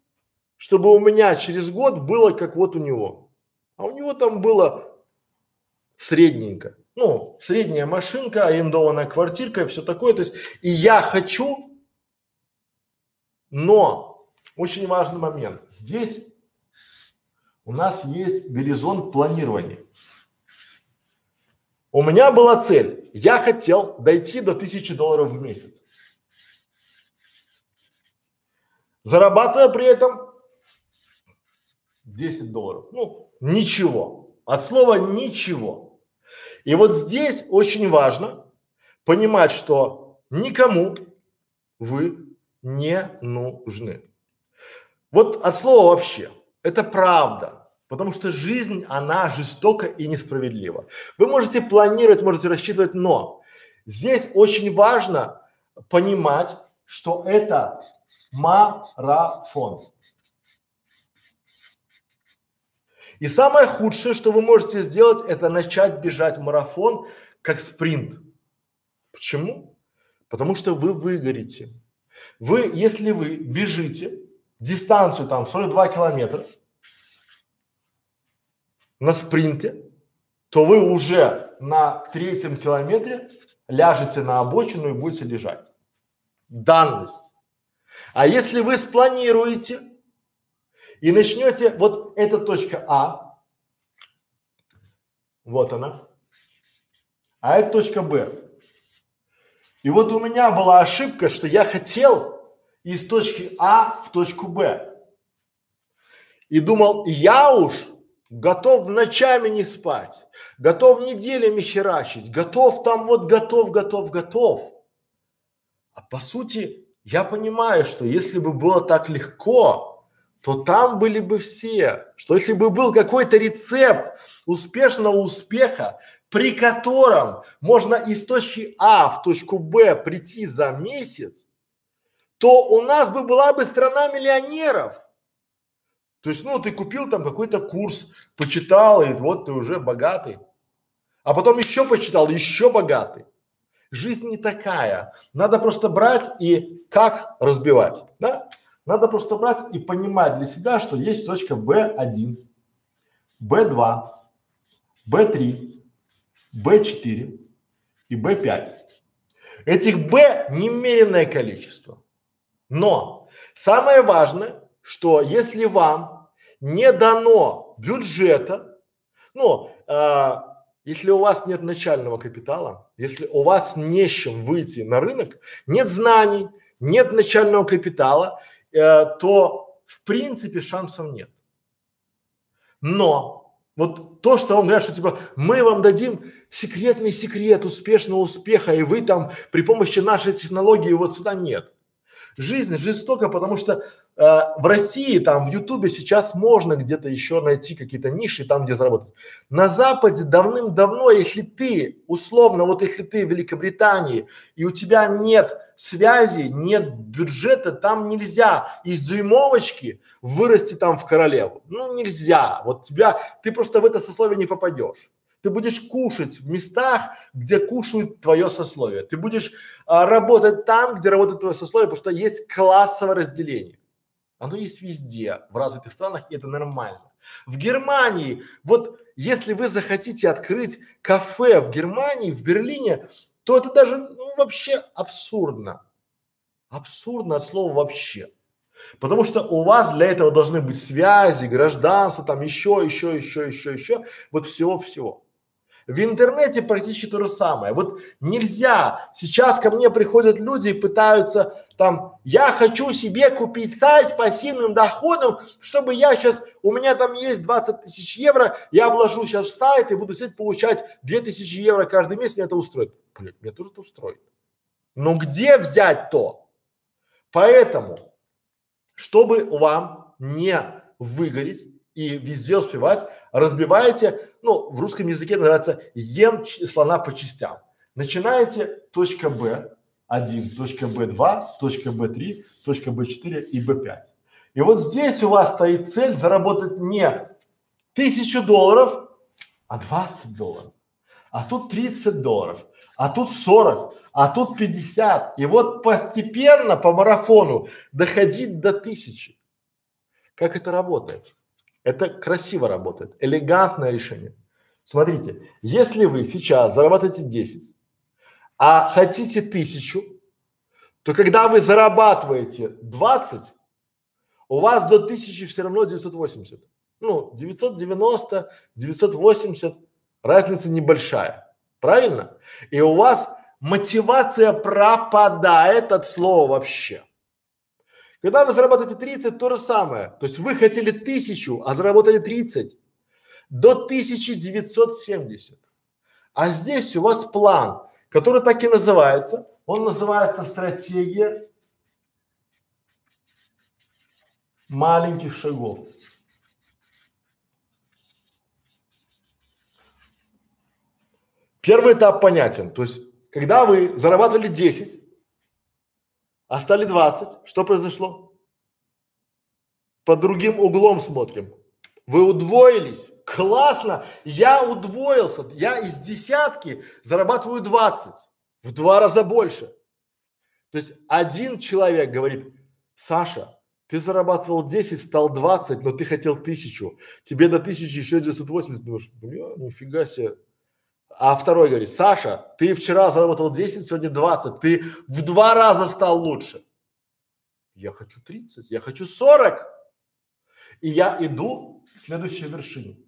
чтобы у меня через год было как вот у него. А у него там было средненько. Ну, средняя машинка, арендованная квартирка и все такое. То есть, и я хочу, но очень важный момент. Здесь у нас есть горизонт планирования. У меня была цель, я хотел дойти до тысячи долларов в месяц. Зарабатывая при этом 10 долларов. Ну, ничего. От слова ничего. И вот здесь очень важно понимать, что никому вы не нужны. Вот от слова вообще. Это правда. Потому что жизнь, она жестока и несправедлива. Вы можете планировать, можете рассчитывать, но здесь очень важно понимать, что это марафон. И самое худшее, что вы можете сделать, это начать бежать марафон как спринт. Почему? Потому что вы выгорите. Вы, если вы бежите дистанцию там 42 километра на спринте, то вы уже на третьем километре ляжете на обочину и будете лежать. Данность. А если вы спланируете и начнете, вот эта точка А, вот она, а это точка Б. И вот у меня была ошибка, что я хотел из точки А в точку Б. И думал, я уж готов ночами не спать, готов неделями херачить, готов там вот готов, готов, готов. А по сути, я понимаю, что если бы было так легко, то там были бы все. Что если бы был какой-то рецепт успешного успеха, при котором можно из точки А в точку Б прийти за месяц, то у нас бы была бы страна миллионеров. То есть, ну, ты купил там какой-то курс, почитал, и вот ты уже богатый. А потом еще почитал, еще богатый. Жизнь не такая. Надо просто брать и как разбивать, да? Надо просто брать и понимать для себя, что есть точка B1, B2, B3, B4 и B5. Этих B немеренное количество. Но самое важное, что если вам не дано бюджета, ну, а, если у вас нет начального капитала, если у вас не с чем выйти на рынок, нет знаний, нет начального капитала, э, то в принципе шансов нет. Но вот то, что вам говорят, что типа мы вам дадим секретный секрет успешного успеха, и вы там при помощи нашей технологии вот сюда нет. Жизнь жестока, потому что э, в России, там, в Ютубе сейчас можно где-то еще найти какие-то ниши там, где заработать. На Западе давным-давно, если ты, условно, вот если ты в Великобритании, и у тебя нет связи, нет бюджета, там нельзя из дюймовочки вырасти там в королеву. Ну, нельзя. Вот тебя, ты просто в это сословие не попадешь. Ты будешь кушать в местах, где кушают твое сословие. Ты будешь а, работать там, где работает твое сословие, потому что есть классовое разделение. Оно есть везде, в развитых странах, и это нормально. В Германии, вот если вы захотите открыть кафе в Германии, в Берлине, то это даже ну, вообще абсурдно. Абсурдно от слова вообще. Потому что у вас для этого должны быть связи, гражданство, там еще, еще, еще, еще, еще, вот всего-всего. В интернете практически то же самое. Вот нельзя, сейчас ко мне приходят люди и пытаются там, я хочу себе купить сайт с пассивным доходом, чтобы я сейчас, у меня там есть 20 тысяч евро, я вложу сейчас в сайт и буду сидеть получать 2000 евро каждый месяц, меня это устроит. Блин, меня тоже это устроит. Но где взять то? Поэтому, чтобы вам не выгореть и везде успевать, разбиваете ну, в русском языке называется ем слона по частям. Начинаете точка Б, 1, точка Б2, точка Б3, точка Б4 и Б5. И вот здесь у вас стоит цель заработать не тысячу долларов, а 20 долларов. А тут 30 долларов, а тут 40, а тут 50. И вот постепенно по марафону доходить до тысячи. Как это работает? Это красиво работает, элегантное решение. Смотрите, если вы сейчас зарабатываете 10, а хотите тысячу, то когда вы зарабатываете 20, у вас до тысячи все равно 980. Ну, 990, 980, разница небольшая. Правильно? И у вас мотивация пропадает от слова вообще. Когда вы зарабатываете 30, то же самое. То есть вы хотели тысячу, а заработали 30 до 1970. А здесь у вас план, который так и называется. Он называется стратегия маленьких шагов. Первый этап понятен. То есть, когда вы зарабатывали 10, а стали 20, что произошло? Под другим углом смотрим. Вы удвоились. Классно. Я удвоился. Я из десятки зарабатываю 20. В два раза больше. То есть один человек говорит, Саша, ты зарабатывал 10, стал 20, но ты хотел тысячу. Тебе до тысячи еще 980. Думаешь, бля, нифига себе. А второй говорит, Саша, ты вчера заработал 10, сегодня 20, ты в два раза стал лучше. Я хочу 30, я хочу 40. И я иду к следующей вершине.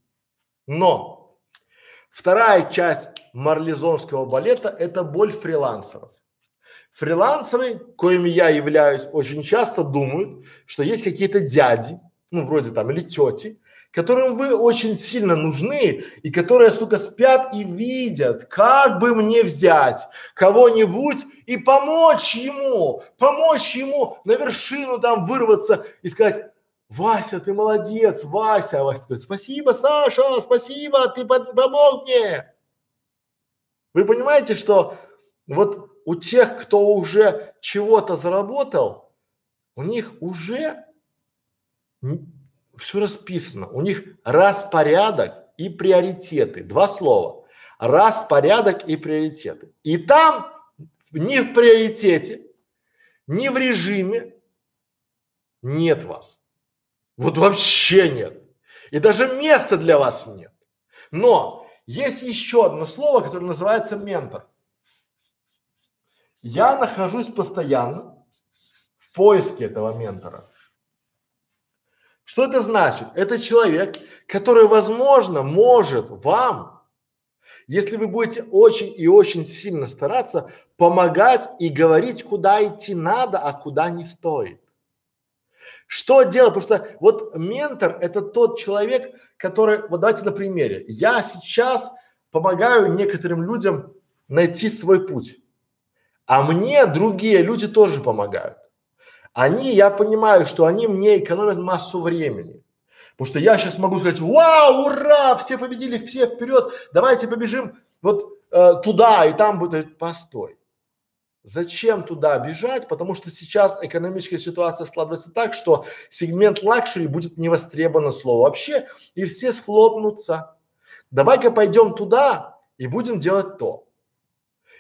Но вторая часть марлезонского балета – это боль фрилансеров. Фрилансеры, коими я являюсь, очень часто думают, что есть какие-то дяди, ну вроде там или тети, которым вы очень сильно нужны и которые, сука, спят и видят, как бы мне взять кого-нибудь и помочь ему, помочь ему на вершину там вырваться и сказать, Вася, ты молодец, Вася, Вася говорит, спасибо, Саша, спасибо, ты помог мне. Вы понимаете, что вот у тех, кто уже чего-то заработал, у них уже все расписано. У них распорядок и приоритеты. Два слова. Распорядок и приоритеты. И там ни в приоритете, ни в режиме нет вас. Вот вообще нет. И даже места для вас нет. Но есть еще одно слово, которое называется ментор. Я нахожусь постоянно в поиске этого ментора. Что это значит? Это человек, который, возможно, может вам, если вы будете очень и очень сильно стараться, помогать и говорить, куда идти надо, а куда не стоит. Что делать? Потому что вот ментор – это тот человек, который, вот давайте на примере. Я сейчас помогаю некоторым людям найти свой путь, а мне другие люди тоже помогают. Они, я понимаю, что они мне экономят массу времени. Потому что я сейчас могу сказать, вау, ура, все победили, все вперед, давайте побежим вот э, туда, и там будет постой. Зачем туда бежать? Потому что сейчас экономическая ситуация складывается так, что сегмент luxury будет не востребовано слово вообще, и все схлопнутся. Давай-ка пойдем туда и будем делать то.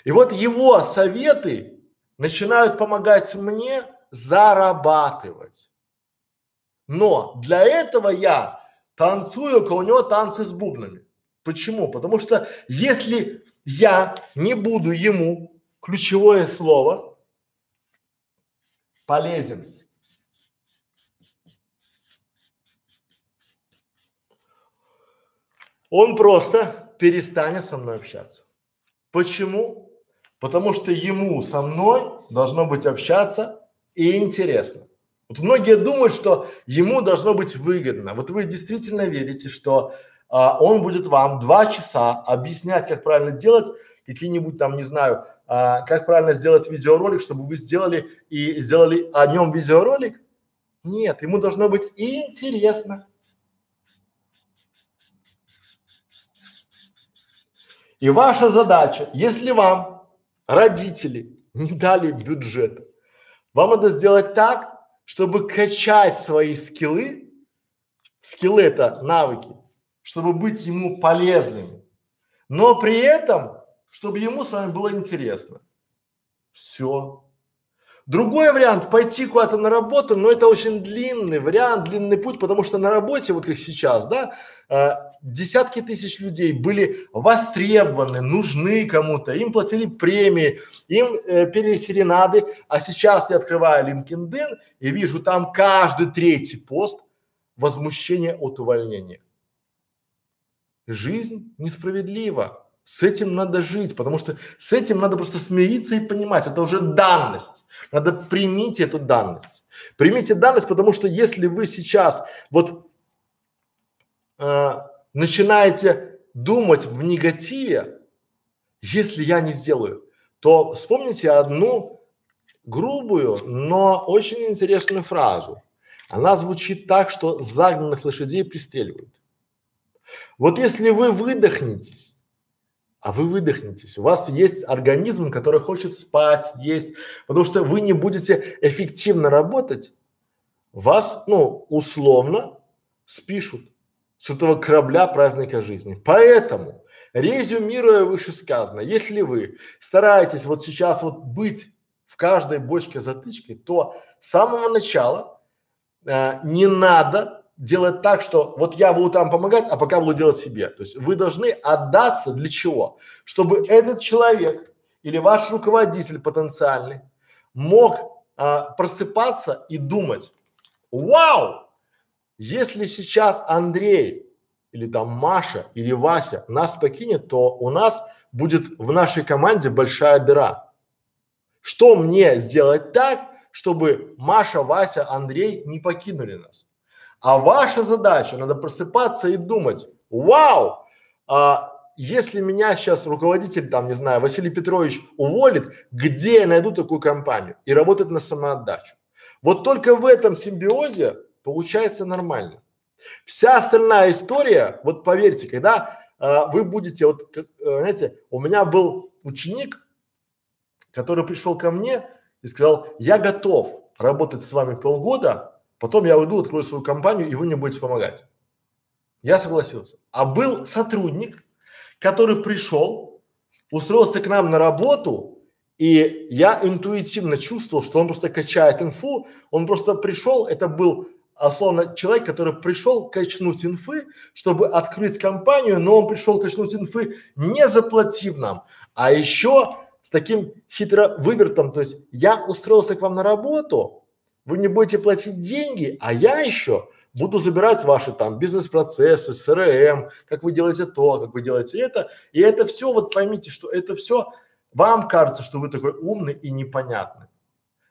И вот его советы начинают помогать мне зарабатывать. Но для этого я танцую около него танцы с бубнами. Почему? Потому что если я не буду ему ключевое слово полезен. Он просто перестанет со мной общаться. Почему? Потому что ему со мной должно быть общаться и интересно. Вот многие думают, что ему должно быть выгодно. Вот вы действительно верите, что а, он будет вам два часа объяснять, как правильно делать какие-нибудь там, не знаю, а, как правильно сделать видеоролик, чтобы вы сделали и сделали о нем видеоролик? Нет, ему должно быть интересно. И ваша задача, если вам родители не дали бюджета, вам надо сделать так, чтобы качать свои скиллы, скиллы это навыки, чтобы быть ему полезными, но при этом чтобы ему с вами было интересно. Все. Другой вариант – пойти куда-то на работу, но это очень длинный вариант, длинный путь, потому что на работе, вот как сейчас, да, э, десятки тысяч людей были востребованы, нужны кому-то, им платили премии, им э, пели серенады, а сейчас я открываю LinkedIn и вижу там каждый третий пост возмущение от увольнения. Жизнь несправедлива. С этим надо жить, потому что с этим надо просто смириться и понимать, это уже данность. Надо примите эту данность. Примите данность, потому что если вы сейчас вот э, начинаете думать в негативе, если я не сделаю, то вспомните одну грубую, но очень интересную фразу. Она звучит так, что загнанных лошадей пристреливают. Вот если вы выдохнетесь а вы выдохнетесь. У вас есть организм, который хочет спать, есть, потому что вы не будете эффективно работать, вас, ну, условно спишут с этого корабля праздника жизни. Поэтому, резюмируя вышесказанное, если вы стараетесь вот сейчас вот быть в каждой бочке затычкой, то с самого начала э, не надо делать так, что вот я буду там помогать, а пока буду делать себе. То есть вы должны отдаться для чего? Чтобы этот человек или ваш руководитель потенциальный мог а, просыпаться и думать, вау, если сейчас Андрей или там Маша или Вася нас покинет, то у нас будет в нашей команде большая дыра. Что мне сделать так, чтобы Маша, Вася, Андрей не покинули нас? А ваша задача, надо просыпаться и думать, вау, а, если меня сейчас руководитель, там, не знаю, Василий Петрович уволит, где я найду такую компанию и работать на самоотдачу? Вот только в этом симбиозе получается нормально. Вся остальная история, вот поверьте, когда э, вы будете, вот, как, э, знаете, у меня был ученик, который пришел ко мне и сказал, я готов работать с вами полгода, потом я уйду, открою свою компанию, и вы мне будете помогать. Я согласился. А был сотрудник, который пришел, устроился к нам на работу, и я интуитивно чувствовал, что он просто качает инфу, он просто пришел, это был условно человек, который пришел качнуть инфы, чтобы открыть компанию, но он пришел качнуть инфы не заплатив нам, а еще с таким хитро вывертом, то есть я устроился к вам на работу, вы не будете платить деньги, а я еще буду забирать ваши там бизнес-процессы, СРМ, как вы делаете то, как вы делаете это, и это все, вот поймите, что это все, вам кажется, что вы такой умный и непонятный.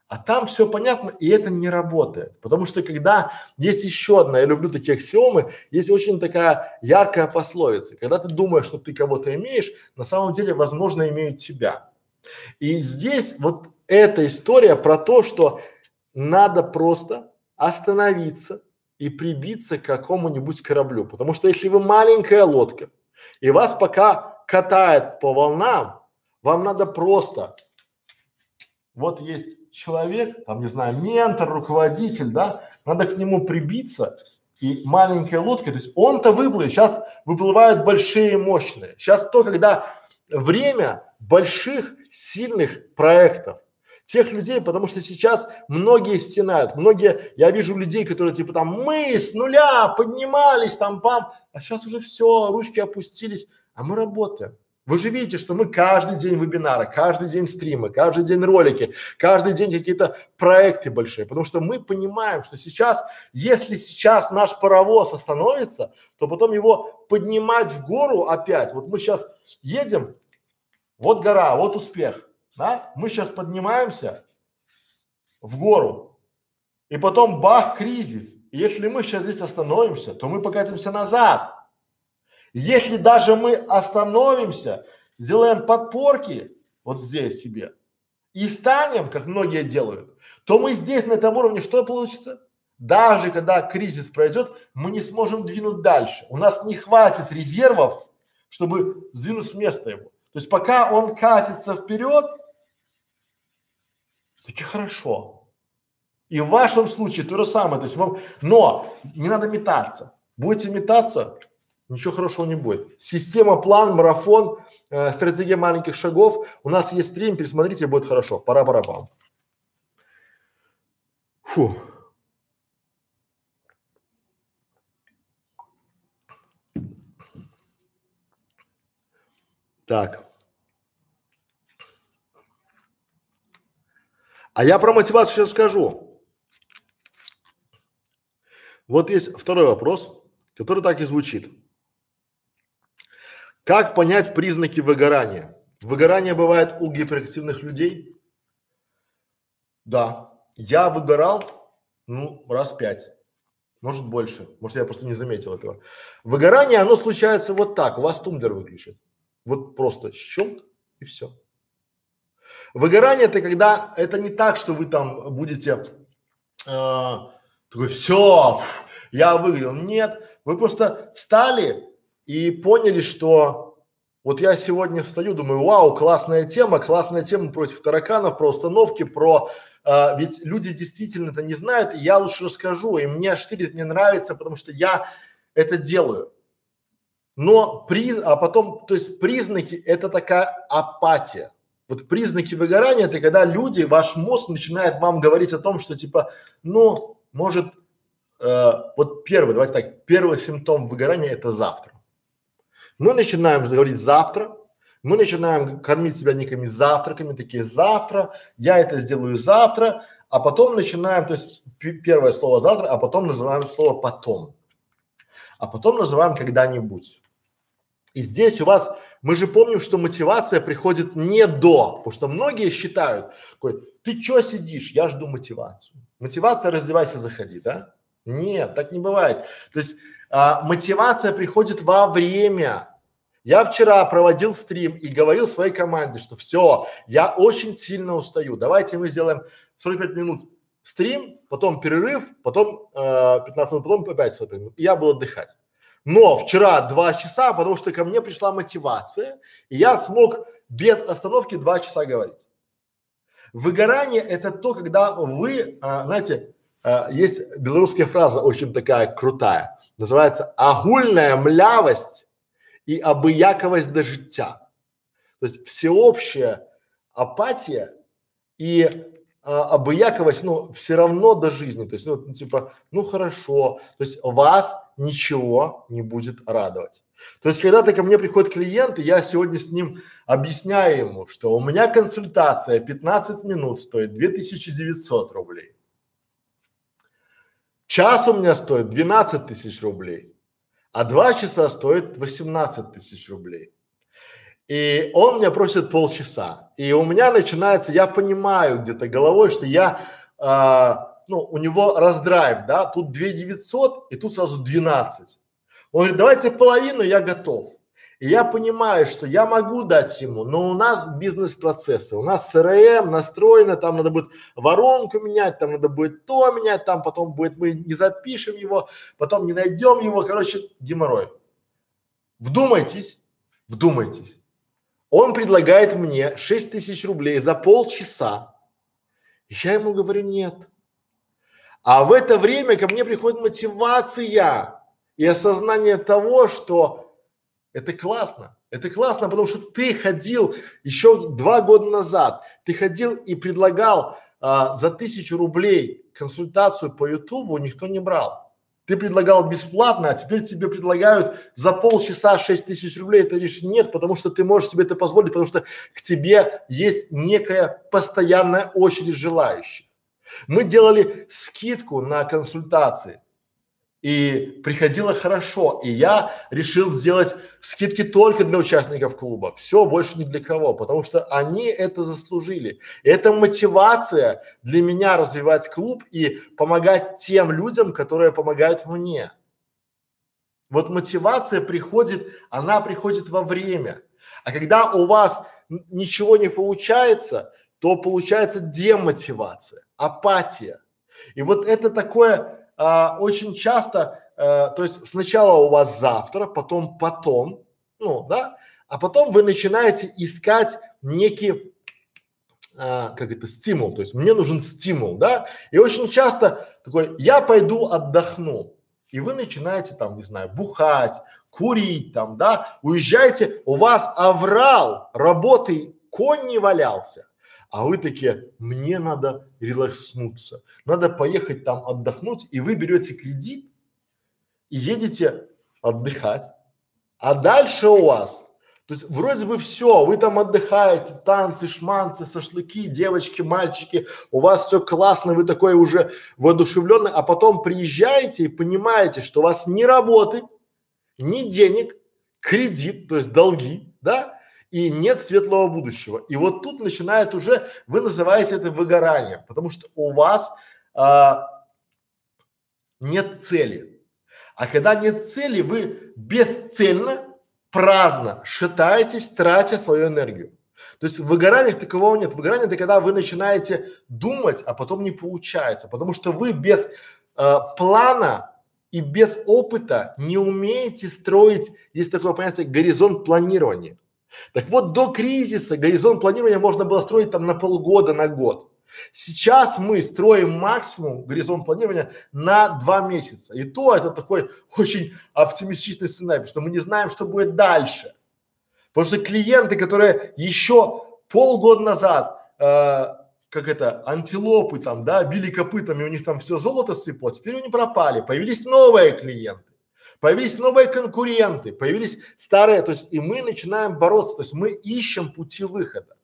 А там все понятно, и это не работает. Потому что когда есть еще одна, я люблю такие аксиомы, есть очень такая яркая пословица. Когда ты думаешь, что ты кого-то имеешь, на самом деле, возможно, имеют тебя. И здесь вот эта история про то, что надо просто остановиться и прибиться к какому-нибудь кораблю. Потому что если вы маленькая лодка, и вас пока катает по волнам, вам надо просто, вот есть человек, там, не знаю, ментор, руководитель, да, надо к нему прибиться, и маленькая лодка, то есть он-то выплывет, сейчас выплывают большие мощные. Сейчас то, когда время больших, сильных проектов, тех людей, потому что сейчас многие стенают, многие, я вижу людей, которые типа там мы с нуля поднимались там пам, а сейчас уже все, ручки опустились, а мы работаем. Вы же видите, что мы каждый день вебинары, каждый день стримы, каждый день ролики, каждый день какие-то проекты большие, потому что мы понимаем, что сейчас, если сейчас наш паровоз остановится, то потом его поднимать в гору опять. Вот мы сейчас едем, вот гора, вот успех, да? Мы сейчас поднимаемся в гору, и потом бах, кризис. И если мы сейчас здесь остановимся, то мы покатимся назад. Если даже мы остановимся, сделаем подпорки вот здесь себе и станем, как многие делают, то мы здесь на этом уровне что получится? Даже когда кризис пройдет, мы не сможем двинуть дальше. У нас не хватит резервов, чтобы сдвинуть с места его. То есть пока он катится вперед, таки хорошо. И в вашем случае то же самое, то есть вам, но не надо метаться. Будете метаться, ничего хорошего не будет. Система, план, марафон, э, стратегия маленьких шагов. У нас есть стрим, пересмотрите, будет хорошо. Пора, пора. Фу. Так. А я про мотивацию сейчас скажу. Вот есть второй вопрос, который так и звучит. Как понять признаки выгорания? Выгорание бывает у гиперактивных людей? Да. Я выгорал, ну, раз пять. Может больше. Может, я просто не заметил этого. Выгорание, оно случается вот так. У вас тумблер выключит. Вот просто щелк и все. Выгорание это когда, это не так, что вы там будете э, такой, все, я выгорел. Нет, вы просто встали и поняли, что вот я сегодня встаю, думаю, вау, классная тема, классная тема против тараканов, про установки, про э, ведь люди действительно это не знают, и я лучше расскажу, и мне штырит не нравится, потому что я это делаю. Но при, а потом, то есть признаки это такая апатия. Вот признаки выгорания это когда люди, ваш мозг начинает вам говорить о том, что типа, ну, может, э, вот первый, давайте так, первый симптом выгорания это завтра. Мы начинаем говорить завтра, мы начинаем кормить себя некими завтраками, такие завтра, я это сделаю завтра, а потом начинаем, то есть первое слово завтра, а потом называем слово потом, а потом называем когда-нибудь. И здесь у вас, мы же помним, что мотивация приходит не до, потому что многие считают, такой, ты чё сидишь, я жду мотивацию. Мотивация, раздевайся, заходи, да? Нет, так не бывает. То есть а, мотивация приходит во время. Я вчера проводил стрим и говорил своей команде, что все, я очень сильно устаю. Давайте мы сделаем 45 минут стрим, потом перерыв, потом э, 15 минут, потом опять 45 минут. И я буду отдыхать. Но вчера два часа, потому что ко мне пришла мотивация, и я смог без остановки два часа говорить. Выгорание – это то, когда вы, а, знаете, а, есть белорусская фраза очень такая крутая, называется «агульная млявость и обыяковость до життя». То есть всеобщая апатия и а, обыяковость, ну, все равно до жизни. То есть, ну, типа, ну хорошо. То есть вас ничего не будет радовать. То есть, когда-то ко мне приходит клиент, и я сегодня с ним объясняю ему, что у меня консультация 15 минут стоит 2900 рублей. Час у меня стоит 12 тысяч рублей, а два часа стоит 18 тысяч рублей. И он меня просит полчаса. И у меня начинается, я понимаю где-то головой, что я, а, ну, у него раздрайв, да, тут 2 900 и тут сразу 12. Он говорит, давайте половину, я готов. И я понимаю, что я могу дать ему, но у нас бизнес-процессы, у нас СРМ настроено, там надо будет воронку менять, там надо будет то менять, там потом будет, мы не запишем его, потом не найдем его, короче, геморрой. Вдумайтесь, вдумайтесь. Он предлагает мне 6 тысяч рублей за полчаса. Я ему говорю нет. А в это время ко мне приходит мотивация и осознание того, что это классно. Это классно, потому что ты ходил еще два года назад, ты ходил и предлагал а, за тысячу рублей консультацию по Ютубу, никто не брал. Ты предлагал бесплатно, а теперь тебе предлагают за полчаса шесть тысяч рублей. Ты говоришь нет, потому что ты можешь себе это позволить, потому что к тебе есть некая постоянная очередь желающих. Мы делали скидку на консультации и приходило хорошо. И я решил сделать скидки только для участников клуба. Все, больше ни для кого, потому что они это заслужили. Это мотивация для меня развивать клуб и помогать тем людям, которые помогают мне. Вот мотивация приходит, она приходит во время. А когда у вас ничего не получается, то получается демотивация, апатия. И вот это такое а, очень часто, а, то есть сначала у вас завтра, потом потом, ну да, а потом вы начинаете искать некий а, как это стимул, то есть мне нужен стимул, да, и очень часто такой, я пойду отдохну, и вы начинаете там, не знаю, бухать, курить там, да, уезжаете, у вас аврал, работы конь не валялся, а вы такие, мне надо релакснуться, надо поехать там отдохнуть, и вы берете кредит и едете отдыхать, а дальше у вас, то есть вроде бы все, вы там отдыхаете, танцы, шманцы, шашлыки, девочки, мальчики, у вас все классно, вы такой уже воодушевленный, а потом приезжаете и понимаете, что у вас ни работы, ни денег, кредит, то есть долги, да, и нет светлого будущего. И вот тут начинает уже, вы называете это выгоранием, потому что у вас а, нет цели. А когда нет цели, вы бесцельно, праздно шатаетесь, тратя свою энергию. То есть в выгораниях такового нет. Выгорание это когда вы начинаете думать, а потом не получается, потому что вы без э, плана и без опыта не умеете строить, есть такое понятие горизонт планирования. Так вот, до кризиса горизонт планирования можно было строить там на полгода, на год. Сейчас мы строим максимум горизонт планирования на два месяца. И то это такой очень оптимистичный сценарий, потому что мы не знаем, что будет дальше. Потому что клиенты, которые еще полгода назад, э, как это, антилопы там, да, били копытами, у них там все золото сыпало, теперь они пропали, появились новые клиенты. Появились новые конкуренты, появились старые, то есть и мы начинаем бороться, то есть мы ищем пути выхода.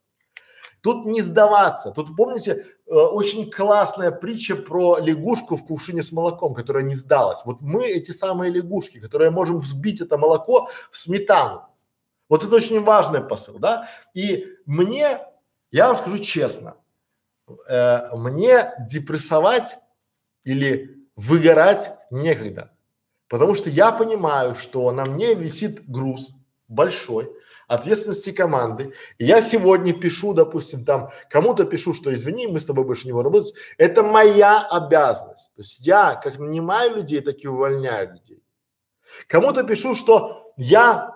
Тут не сдаваться. Тут помните э, очень классная притча про лягушку в кувшине с молоком, которая не сдалась. Вот мы эти самые лягушки, которые можем взбить это молоко в сметану. Вот это очень важный посыл, да? И мне, я вам скажу честно, э, мне депрессовать или выгорать некогда. Потому что я понимаю, что на мне висит груз большой, ответственности команды. Я сегодня пишу, допустим, там, кому-то пишу, что извини, мы с тобой больше не будем работать. Это моя обязанность. То есть я как нанимаю людей, так и увольняю людей. Кому-то пишу, что я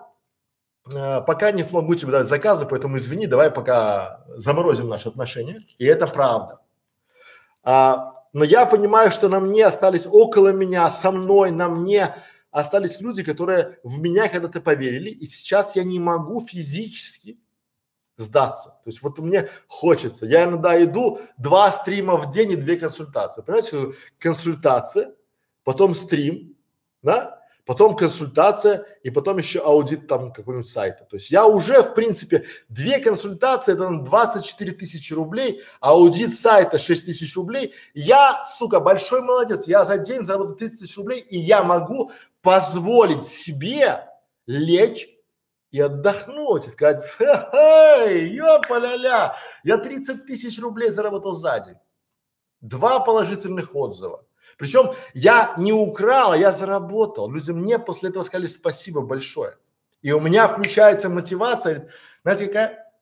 э, пока не смогу тебе дать заказы, поэтому извини, давай пока заморозим наши отношения. И это правда. А, но я понимаю, что на мне остались около меня, со мной, на мне остались люди, которые в меня когда-то поверили, и сейчас я не могу физически сдаться. То есть вот мне хочется. Я иногда иду два стрима в день и две консультации. Понимаете, консультация, потом стрим, да, потом консультация и потом еще аудит там какого-нибудь сайта. То есть я уже, в принципе, две консультации, это 24 тысячи рублей, аудит сайта 6 тысяч рублей. Я, сука, большой молодец, я за день заработаю 30 тысяч рублей, и я могу позволить себе лечь и отдохнуть, и сказать, эй, ёпа-ля-ля, я 30 тысяч рублей заработал за день. Два положительных отзыва. Причем я не украл, а я заработал. Люди мне после этого сказали спасибо большое. И у меня включается мотивация. Знаете какая?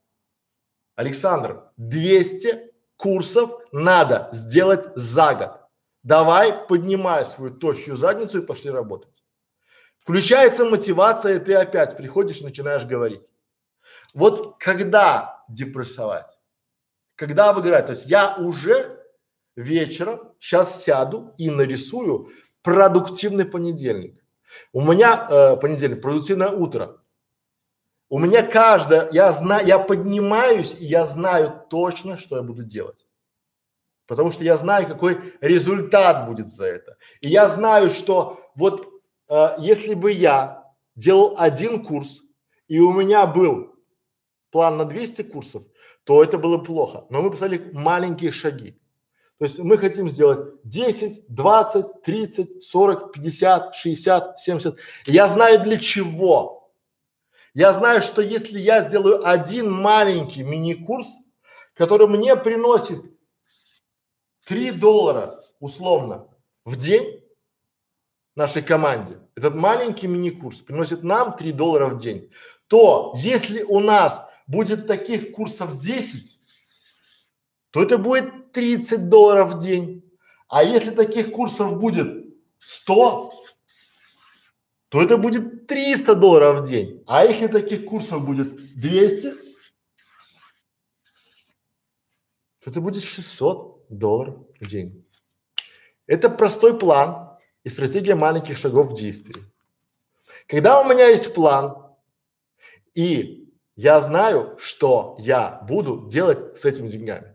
Александр, 200 курсов надо сделать за год. Давай поднимай свою тощую задницу и пошли работать. Включается мотивация, и ты опять приходишь, начинаешь говорить. Вот когда депрессовать? Когда выгорать? То есть я уже вечером сейчас сяду и нарисую продуктивный понедельник. У меня э, понедельник, продуктивное утро. У меня каждое, я знаю, я поднимаюсь и я знаю точно, что я буду делать. Потому что я знаю, какой результат будет за это. И я знаю, что вот э, если бы я делал один курс, и у меня был план на 200 курсов, то это было плохо. Но мы поставили маленькие шаги. То есть мы хотим сделать 10, 20, 30, 40, 50, 60, 70. Я знаю для чего. Я знаю, что если я сделаю один маленький мини-курс, который мне приносит 3 доллара условно в день нашей команде, этот маленький мини-курс приносит нам 3 доллара в день, то если у нас будет таких курсов 10, то это будет 30 долларов в день. А если таких курсов будет 100, то это будет 300 долларов в день. А если таких курсов будет 200, то это будет 600 долларов в день. Это простой план и стратегия маленьких шагов в действии. Когда у меня есть план, и я знаю, что я буду делать с этими деньгами.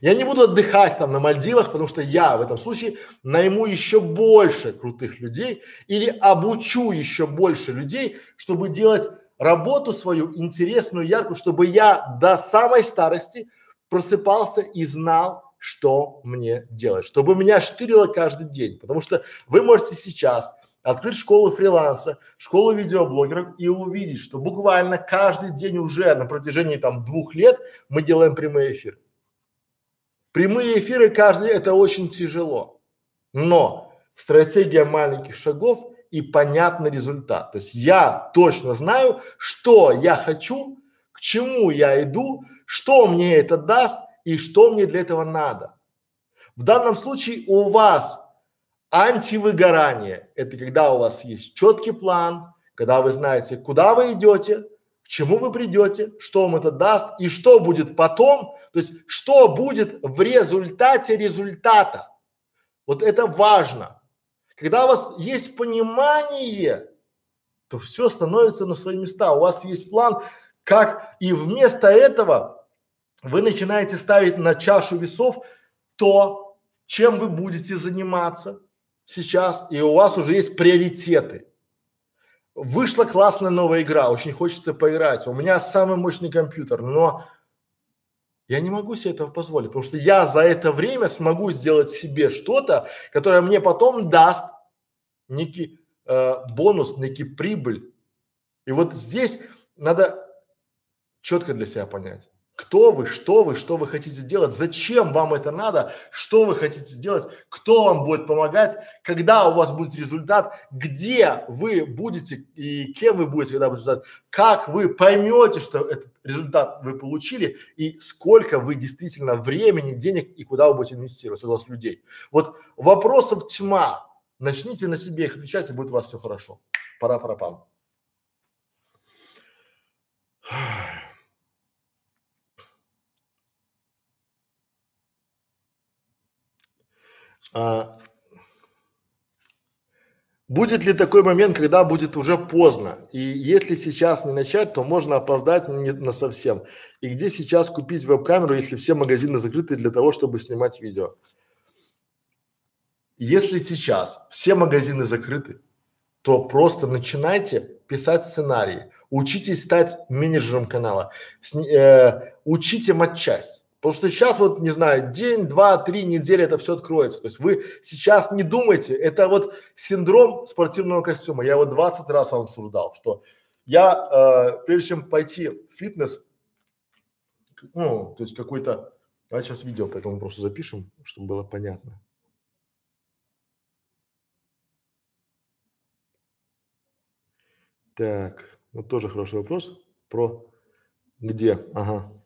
Я не буду отдыхать там на Мальдивах, потому что я в этом случае найму еще больше крутых людей или обучу еще больше людей, чтобы делать работу свою интересную, яркую, чтобы я до самой старости просыпался и знал, что мне делать, чтобы меня штырило каждый день, потому что вы можете сейчас открыть школу фриланса, школу видеоблогеров и увидеть, что буквально каждый день уже на протяжении там двух лет мы делаем прямые эфиры. Прямые эфиры каждый это очень тяжело, но стратегия маленьких шагов и понятный результат. То есть я точно знаю, что я хочу, к чему я иду, что мне это даст и что мне для этого надо. В данном случае у вас антивыгорание – это когда у вас есть четкий план, когда вы знаете, куда вы идете, чему вы придете, что вам это даст и что будет потом, то есть что будет в результате результата. Вот это важно. Когда у вас есть понимание, то все становится на свои места. У вас есть план, как и вместо этого вы начинаете ставить на чашу весов то, чем вы будете заниматься сейчас, и у вас уже есть приоритеты. Вышла классная новая игра, очень хочется поиграть. У меня самый мощный компьютер, но я не могу себе этого позволить, потому что я за это время смогу сделать себе что-то, которое мне потом даст некий э, бонус, некий прибыль. И вот здесь надо четко для себя понять, Кто вы, что вы, что вы хотите делать, зачем вам это надо, что вы хотите сделать, кто вам будет помогать, когда у вас будет результат, где вы будете и кем вы будете, когда будет результат, как вы поймете, что этот результат вы получили и сколько вы действительно времени, денег и куда вы будете инвестировать, согласно людей. Вот вопросов тьма. Начните на себе их отвечать, и будет у вас все хорошо. Пора, пора, пам. А, будет ли такой момент, когда будет уже поздно? И если сейчас не начать, то можно опоздать не на совсем. И где сейчас купить веб-камеру, если все магазины закрыты для того, чтобы снимать видео? Если сейчас все магазины закрыты, то просто начинайте писать сценарии, учитесь стать менеджером канала, сни, э, учите матчасть. Потому что сейчас вот, не знаю, день, два, три недели это все откроется. То есть вы сейчас не думайте, это вот синдром спортивного костюма. Я вот 20 раз вам обсуждал, что я, э, прежде чем пойти в фитнес, ну, то есть какой-то, давайте сейчас видео по этому просто запишем, чтобы было понятно. Так, вот тоже хороший вопрос про где, ага.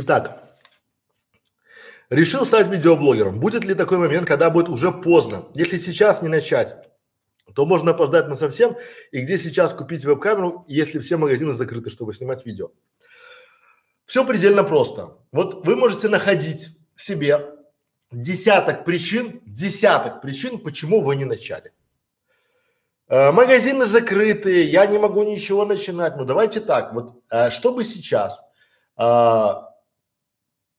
Итак, решил стать видеоблогером. Будет ли такой момент, когда будет уже поздно? Если сейчас не начать, то можно опоздать на совсем. И где сейчас купить веб-камеру, если все магазины закрыты, чтобы снимать видео? Все предельно просто. Вот вы можете находить в себе десяток причин, десяток причин, почему вы не начали. Э, магазины закрыты, я не могу ничего начинать. Ну давайте так, вот э, чтобы сейчас э,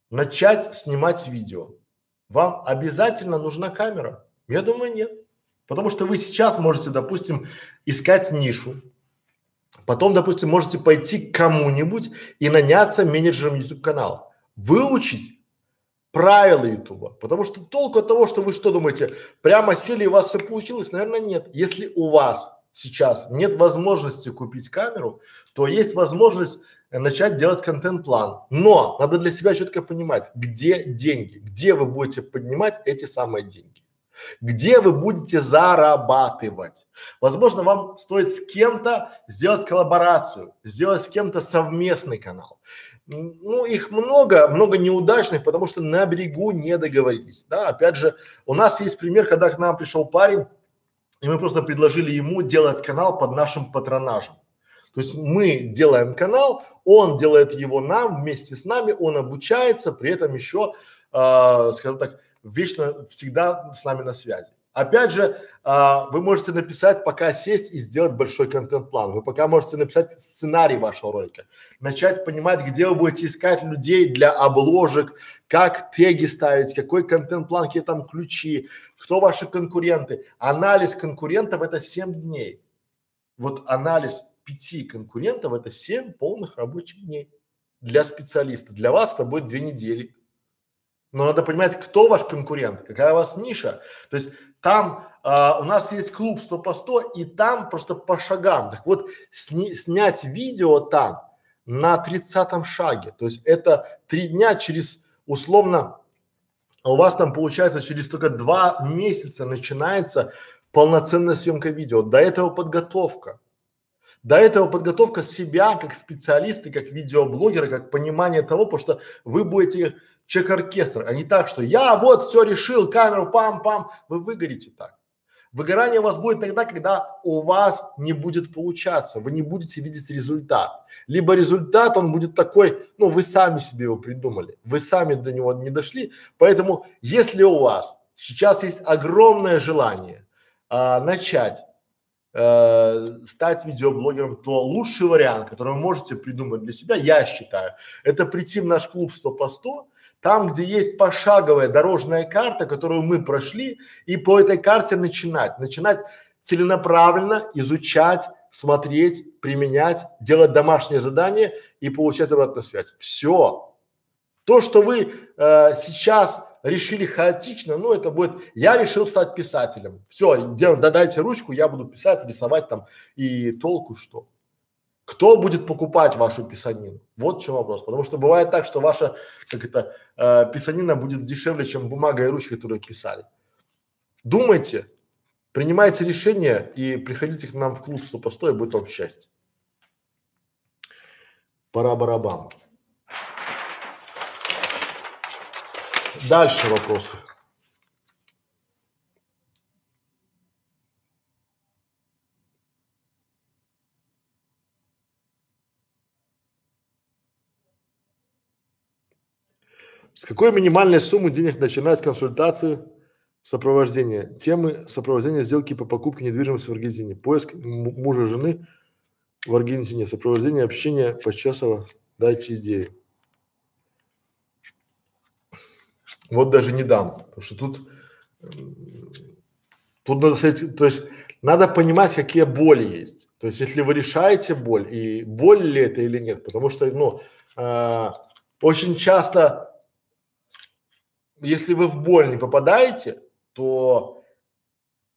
начать снимать видео, вам обязательно нужна камера? Я думаю, нет. Потому что вы сейчас можете, допустим, искать нишу, потом, допустим, можете пойти к кому-нибудь и наняться менеджером YouTube канала, выучить правила Ютуба. Потому что толку от того, что вы что думаете, прямо сели и у вас все получилось, наверное, нет. Если у вас сейчас нет возможности купить камеру, то есть возможность начать делать контент-план. Но надо для себя четко понимать, где деньги, где вы будете поднимать эти самые деньги, где вы будете зарабатывать. Возможно, вам стоит с кем-то сделать коллаборацию, сделать с кем-то совместный канал. Ну, их много, много неудачных, потому что на берегу не договорились. Да, опять же, у нас есть пример, когда к нам пришел парень, и мы просто предложили ему делать канал под нашим патронажем. То есть мы делаем канал, он делает его нам вместе с нами, он обучается, при этом еще, э, скажем так, вечно всегда с нами на связи. Опять же, а, вы можете написать, пока сесть и сделать большой контент-план. Вы пока можете написать сценарий вашего ролика, начать понимать, где вы будете искать людей для обложек, как теги ставить, какой контент-план, какие там ключи, кто ваши конкуренты. Анализ конкурентов это 7 дней. Вот анализ пяти конкурентов это семь полных рабочих дней для специалиста. Для вас это будет две недели. Но надо понимать, кто ваш конкурент, какая у вас ниша. То есть там а, у нас есть клуб 100 по 100 и там просто по шагам. Так вот, сни, снять видео там на 30 шаге. То есть это три дня через условно, у вас там получается через только два месяца начинается полноценная съемка видео. До этого подготовка. До этого подготовка себя как специалиста, как видеоблогера, как понимание того, потому что вы будете чек-оркестр, а не так, что я вот все решил, камеру пам-пам, вы выгорите так. Выгорание у вас будет тогда, когда у вас не будет получаться, вы не будете видеть результат. Либо результат, он будет такой, ну вы сами себе его придумали, вы сами до него не дошли. Поэтому, если у вас сейчас есть огромное желание а, начать э, стать видеоблогером, то лучший вариант, который вы можете придумать для себя, я считаю, это прийти в наш клуб 100 по 100, там, где есть пошаговая дорожная карта, которую мы прошли, и по этой карте начинать, начинать целенаправленно изучать, смотреть, применять, делать домашнее задание и получать обратную связь. Все. То, что вы э, сейчас решили хаотично, ну это будет, я решил стать писателем. Все, дайте ручку, я буду писать, рисовать там и толку что. Кто будет покупать вашу писанину? Вот в чем вопрос. Потому что бывает так, что ваша, как это, э, писанина будет дешевле, чем бумага и ручка, которую писали. Думайте, принимайте решения и приходите к нам в клуб Супостой, будет вам счастье. Пора барабан. Дальше вопросы. С какой минимальной суммы денег начинать консультацию сопровождения? Темы сопровождения сделки по покупке недвижимости в Аргентине. Поиск мужа жены в Аргентине. Сопровождение общения почасово. Дайте идею. Вот даже не дам, потому что тут, тут надо то есть надо понимать, какие боли есть. То есть если вы решаете боль, и боль ли это или нет, потому что, ну, э, очень часто, если вы в боль не попадаете, то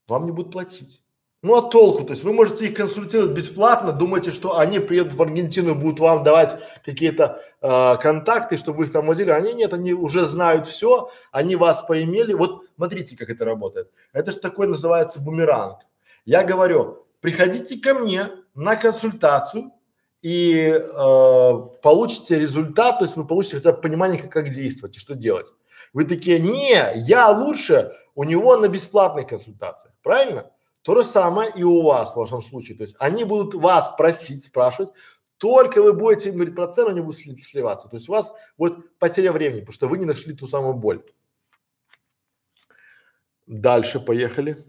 вам не будут платить. Ну а толку? То есть вы можете их консультировать бесплатно, думаете, что они приедут в Аргентину и будут вам давать какие-то э, контакты, чтобы вы их там возили. Они нет, они уже знают все, они вас поимели. Вот смотрите, как это работает. Это же такой называется бумеранг. Я говорю, приходите ко мне на консультацию и э, получите результат, то есть вы получите хотя бы понимание, как, как действовать и что делать. Вы такие, не, я лучше у него на бесплатных консультациях, правильно? То же самое и у вас в вашем случае. То есть они будут вас просить, спрашивать, только вы будете им говорить про цену, они будут сливаться. То есть у вас вот потеря времени, потому что вы не нашли ту самую боль. Дальше поехали.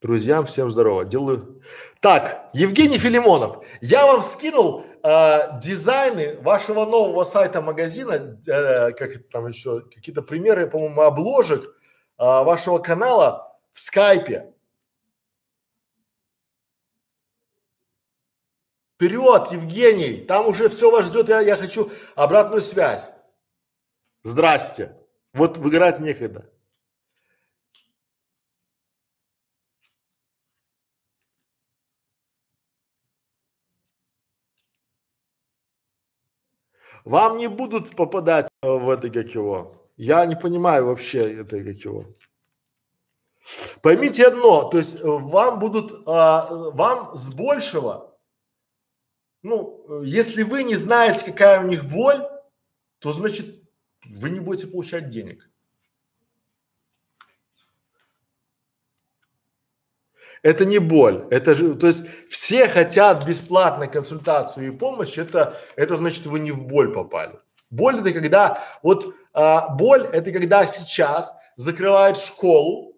Друзьям всем здорово. Делаю. Так, Евгений Филимонов, я вам скинул э, дизайны вашего нового сайта магазина, э, как там еще, какие-то примеры, по-моему, обложек э, вашего канала в скайпе. Вперед, Евгений, там уже все вас ждет, я, я хочу обратную связь. Здрасте. Вот выиграть некогда. Вам не будут попадать в это как его. Я не понимаю вообще это как его. Поймите одно, то есть э, вам будут, а, вам с большего, ну, если вы не знаете, какая у них боль, то значит вы не будете получать денег. Это не боль, это же, то есть все хотят бесплатной консультацию и помощь, это, это значит вы не в боль попали. Боль это когда, вот а, боль это когда сейчас закрывают школу,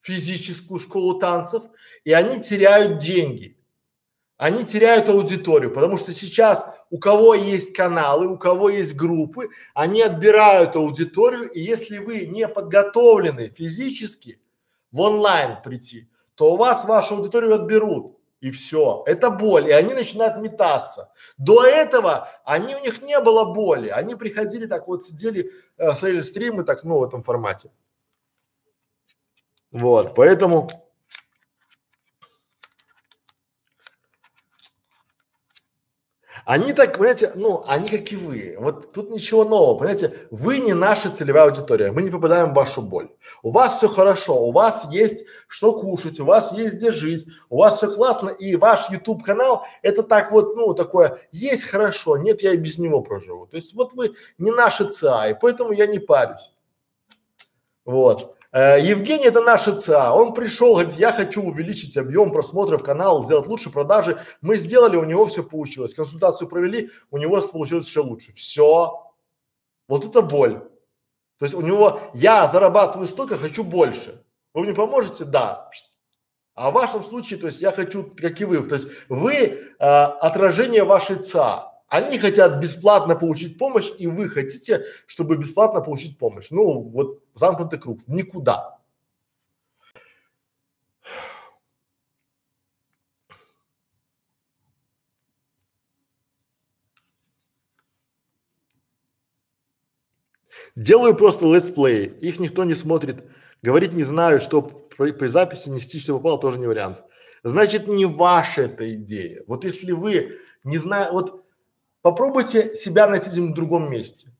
физическую школу танцев, и они теряют деньги. Они теряют аудиторию, потому что сейчас у кого есть каналы, у кого есть группы, они отбирают аудиторию, и если вы не подготовлены физически в онлайн прийти, то у вас вашу аудиторию отберут. И все. Это боль. И они начинают метаться. До этого они, у них не было боли. Они приходили так вот, сидели, э, смотрели стримы так, ну, в этом формате. Вот, поэтому Они так, понимаете, ну, они как и вы. Вот тут ничего нового, понимаете, вы не наша целевая аудитория, мы не попадаем в вашу боль. У вас все хорошо, у вас есть что кушать, у вас есть где жить, у вас все классно, и ваш YouTube канал это так вот, ну, такое, есть хорошо, нет, я и без него проживу. То есть вот вы не наши ЦА, и поэтому я не парюсь. Вот. Э, Евгений это наша ЦА, он пришел, говорит, я хочу увеличить объем просмотров канала, сделать лучше продажи. Мы сделали, у него все получилось. Консультацию провели, у него получилось все лучше. Все. Вот это боль. То есть у него, я зарабатываю столько, хочу больше. Вы мне поможете? Да. А в вашем случае, то есть я хочу, как и вы, то есть вы э, отражение вашей ЦА. Они хотят бесплатно получить помощь, и вы хотите, чтобы бесплатно получить помощь. Ну, вот замкнутый круг, никуда. Делаю просто летсплеи, их никто не смотрит, говорить не знаю, что при, при записи нести, что попало, тоже не вариант. Значит, не ваша эта идея. Вот если вы не знаете, вот попробуйте себя найти в другом месте,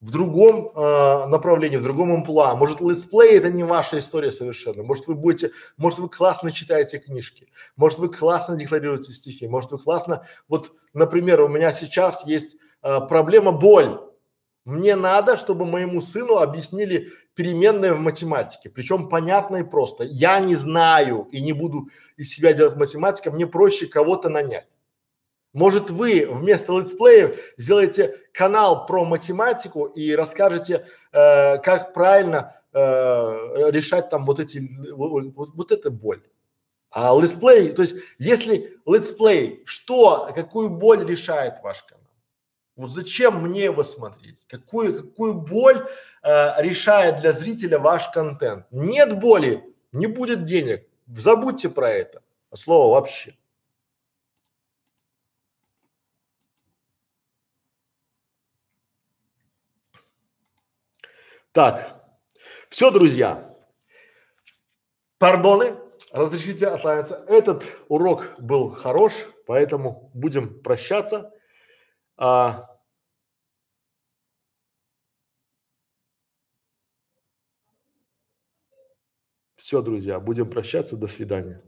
в другом э, направлении, в другом амплуа. Может, летсплей это не ваша история совершенно. Может, вы будете, может, вы классно читаете книжки, может, вы классно декларируете стихи, может, вы классно, вот, например, у меня сейчас есть э, проблема боль. Мне надо, чтобы моему сыну объяснили переменные в математике, причем понятно и просто. Я не знаю и не буду из себя делать математика, мне проще кого-то нанять. Может вы вместо летсплеев сделаете канал про математику и расскажете, э, как правильно э, решать там вот эти, вот, вот, вот боль. А летсплей, то есть если летсплей, что, какую боль решает ваш канал? Вот зачем мне его смотреть? Какую, какую боль э, решает для зрителя ваш контент? Нет боли, не будет денег. Забудьте про это. Слово вообще. Так, все, друзья. Пардоны, разрешите откланяться. Этот урок был хорош, поэтому будем прощаться. А, все, друзья, будем прощаться. До свидания.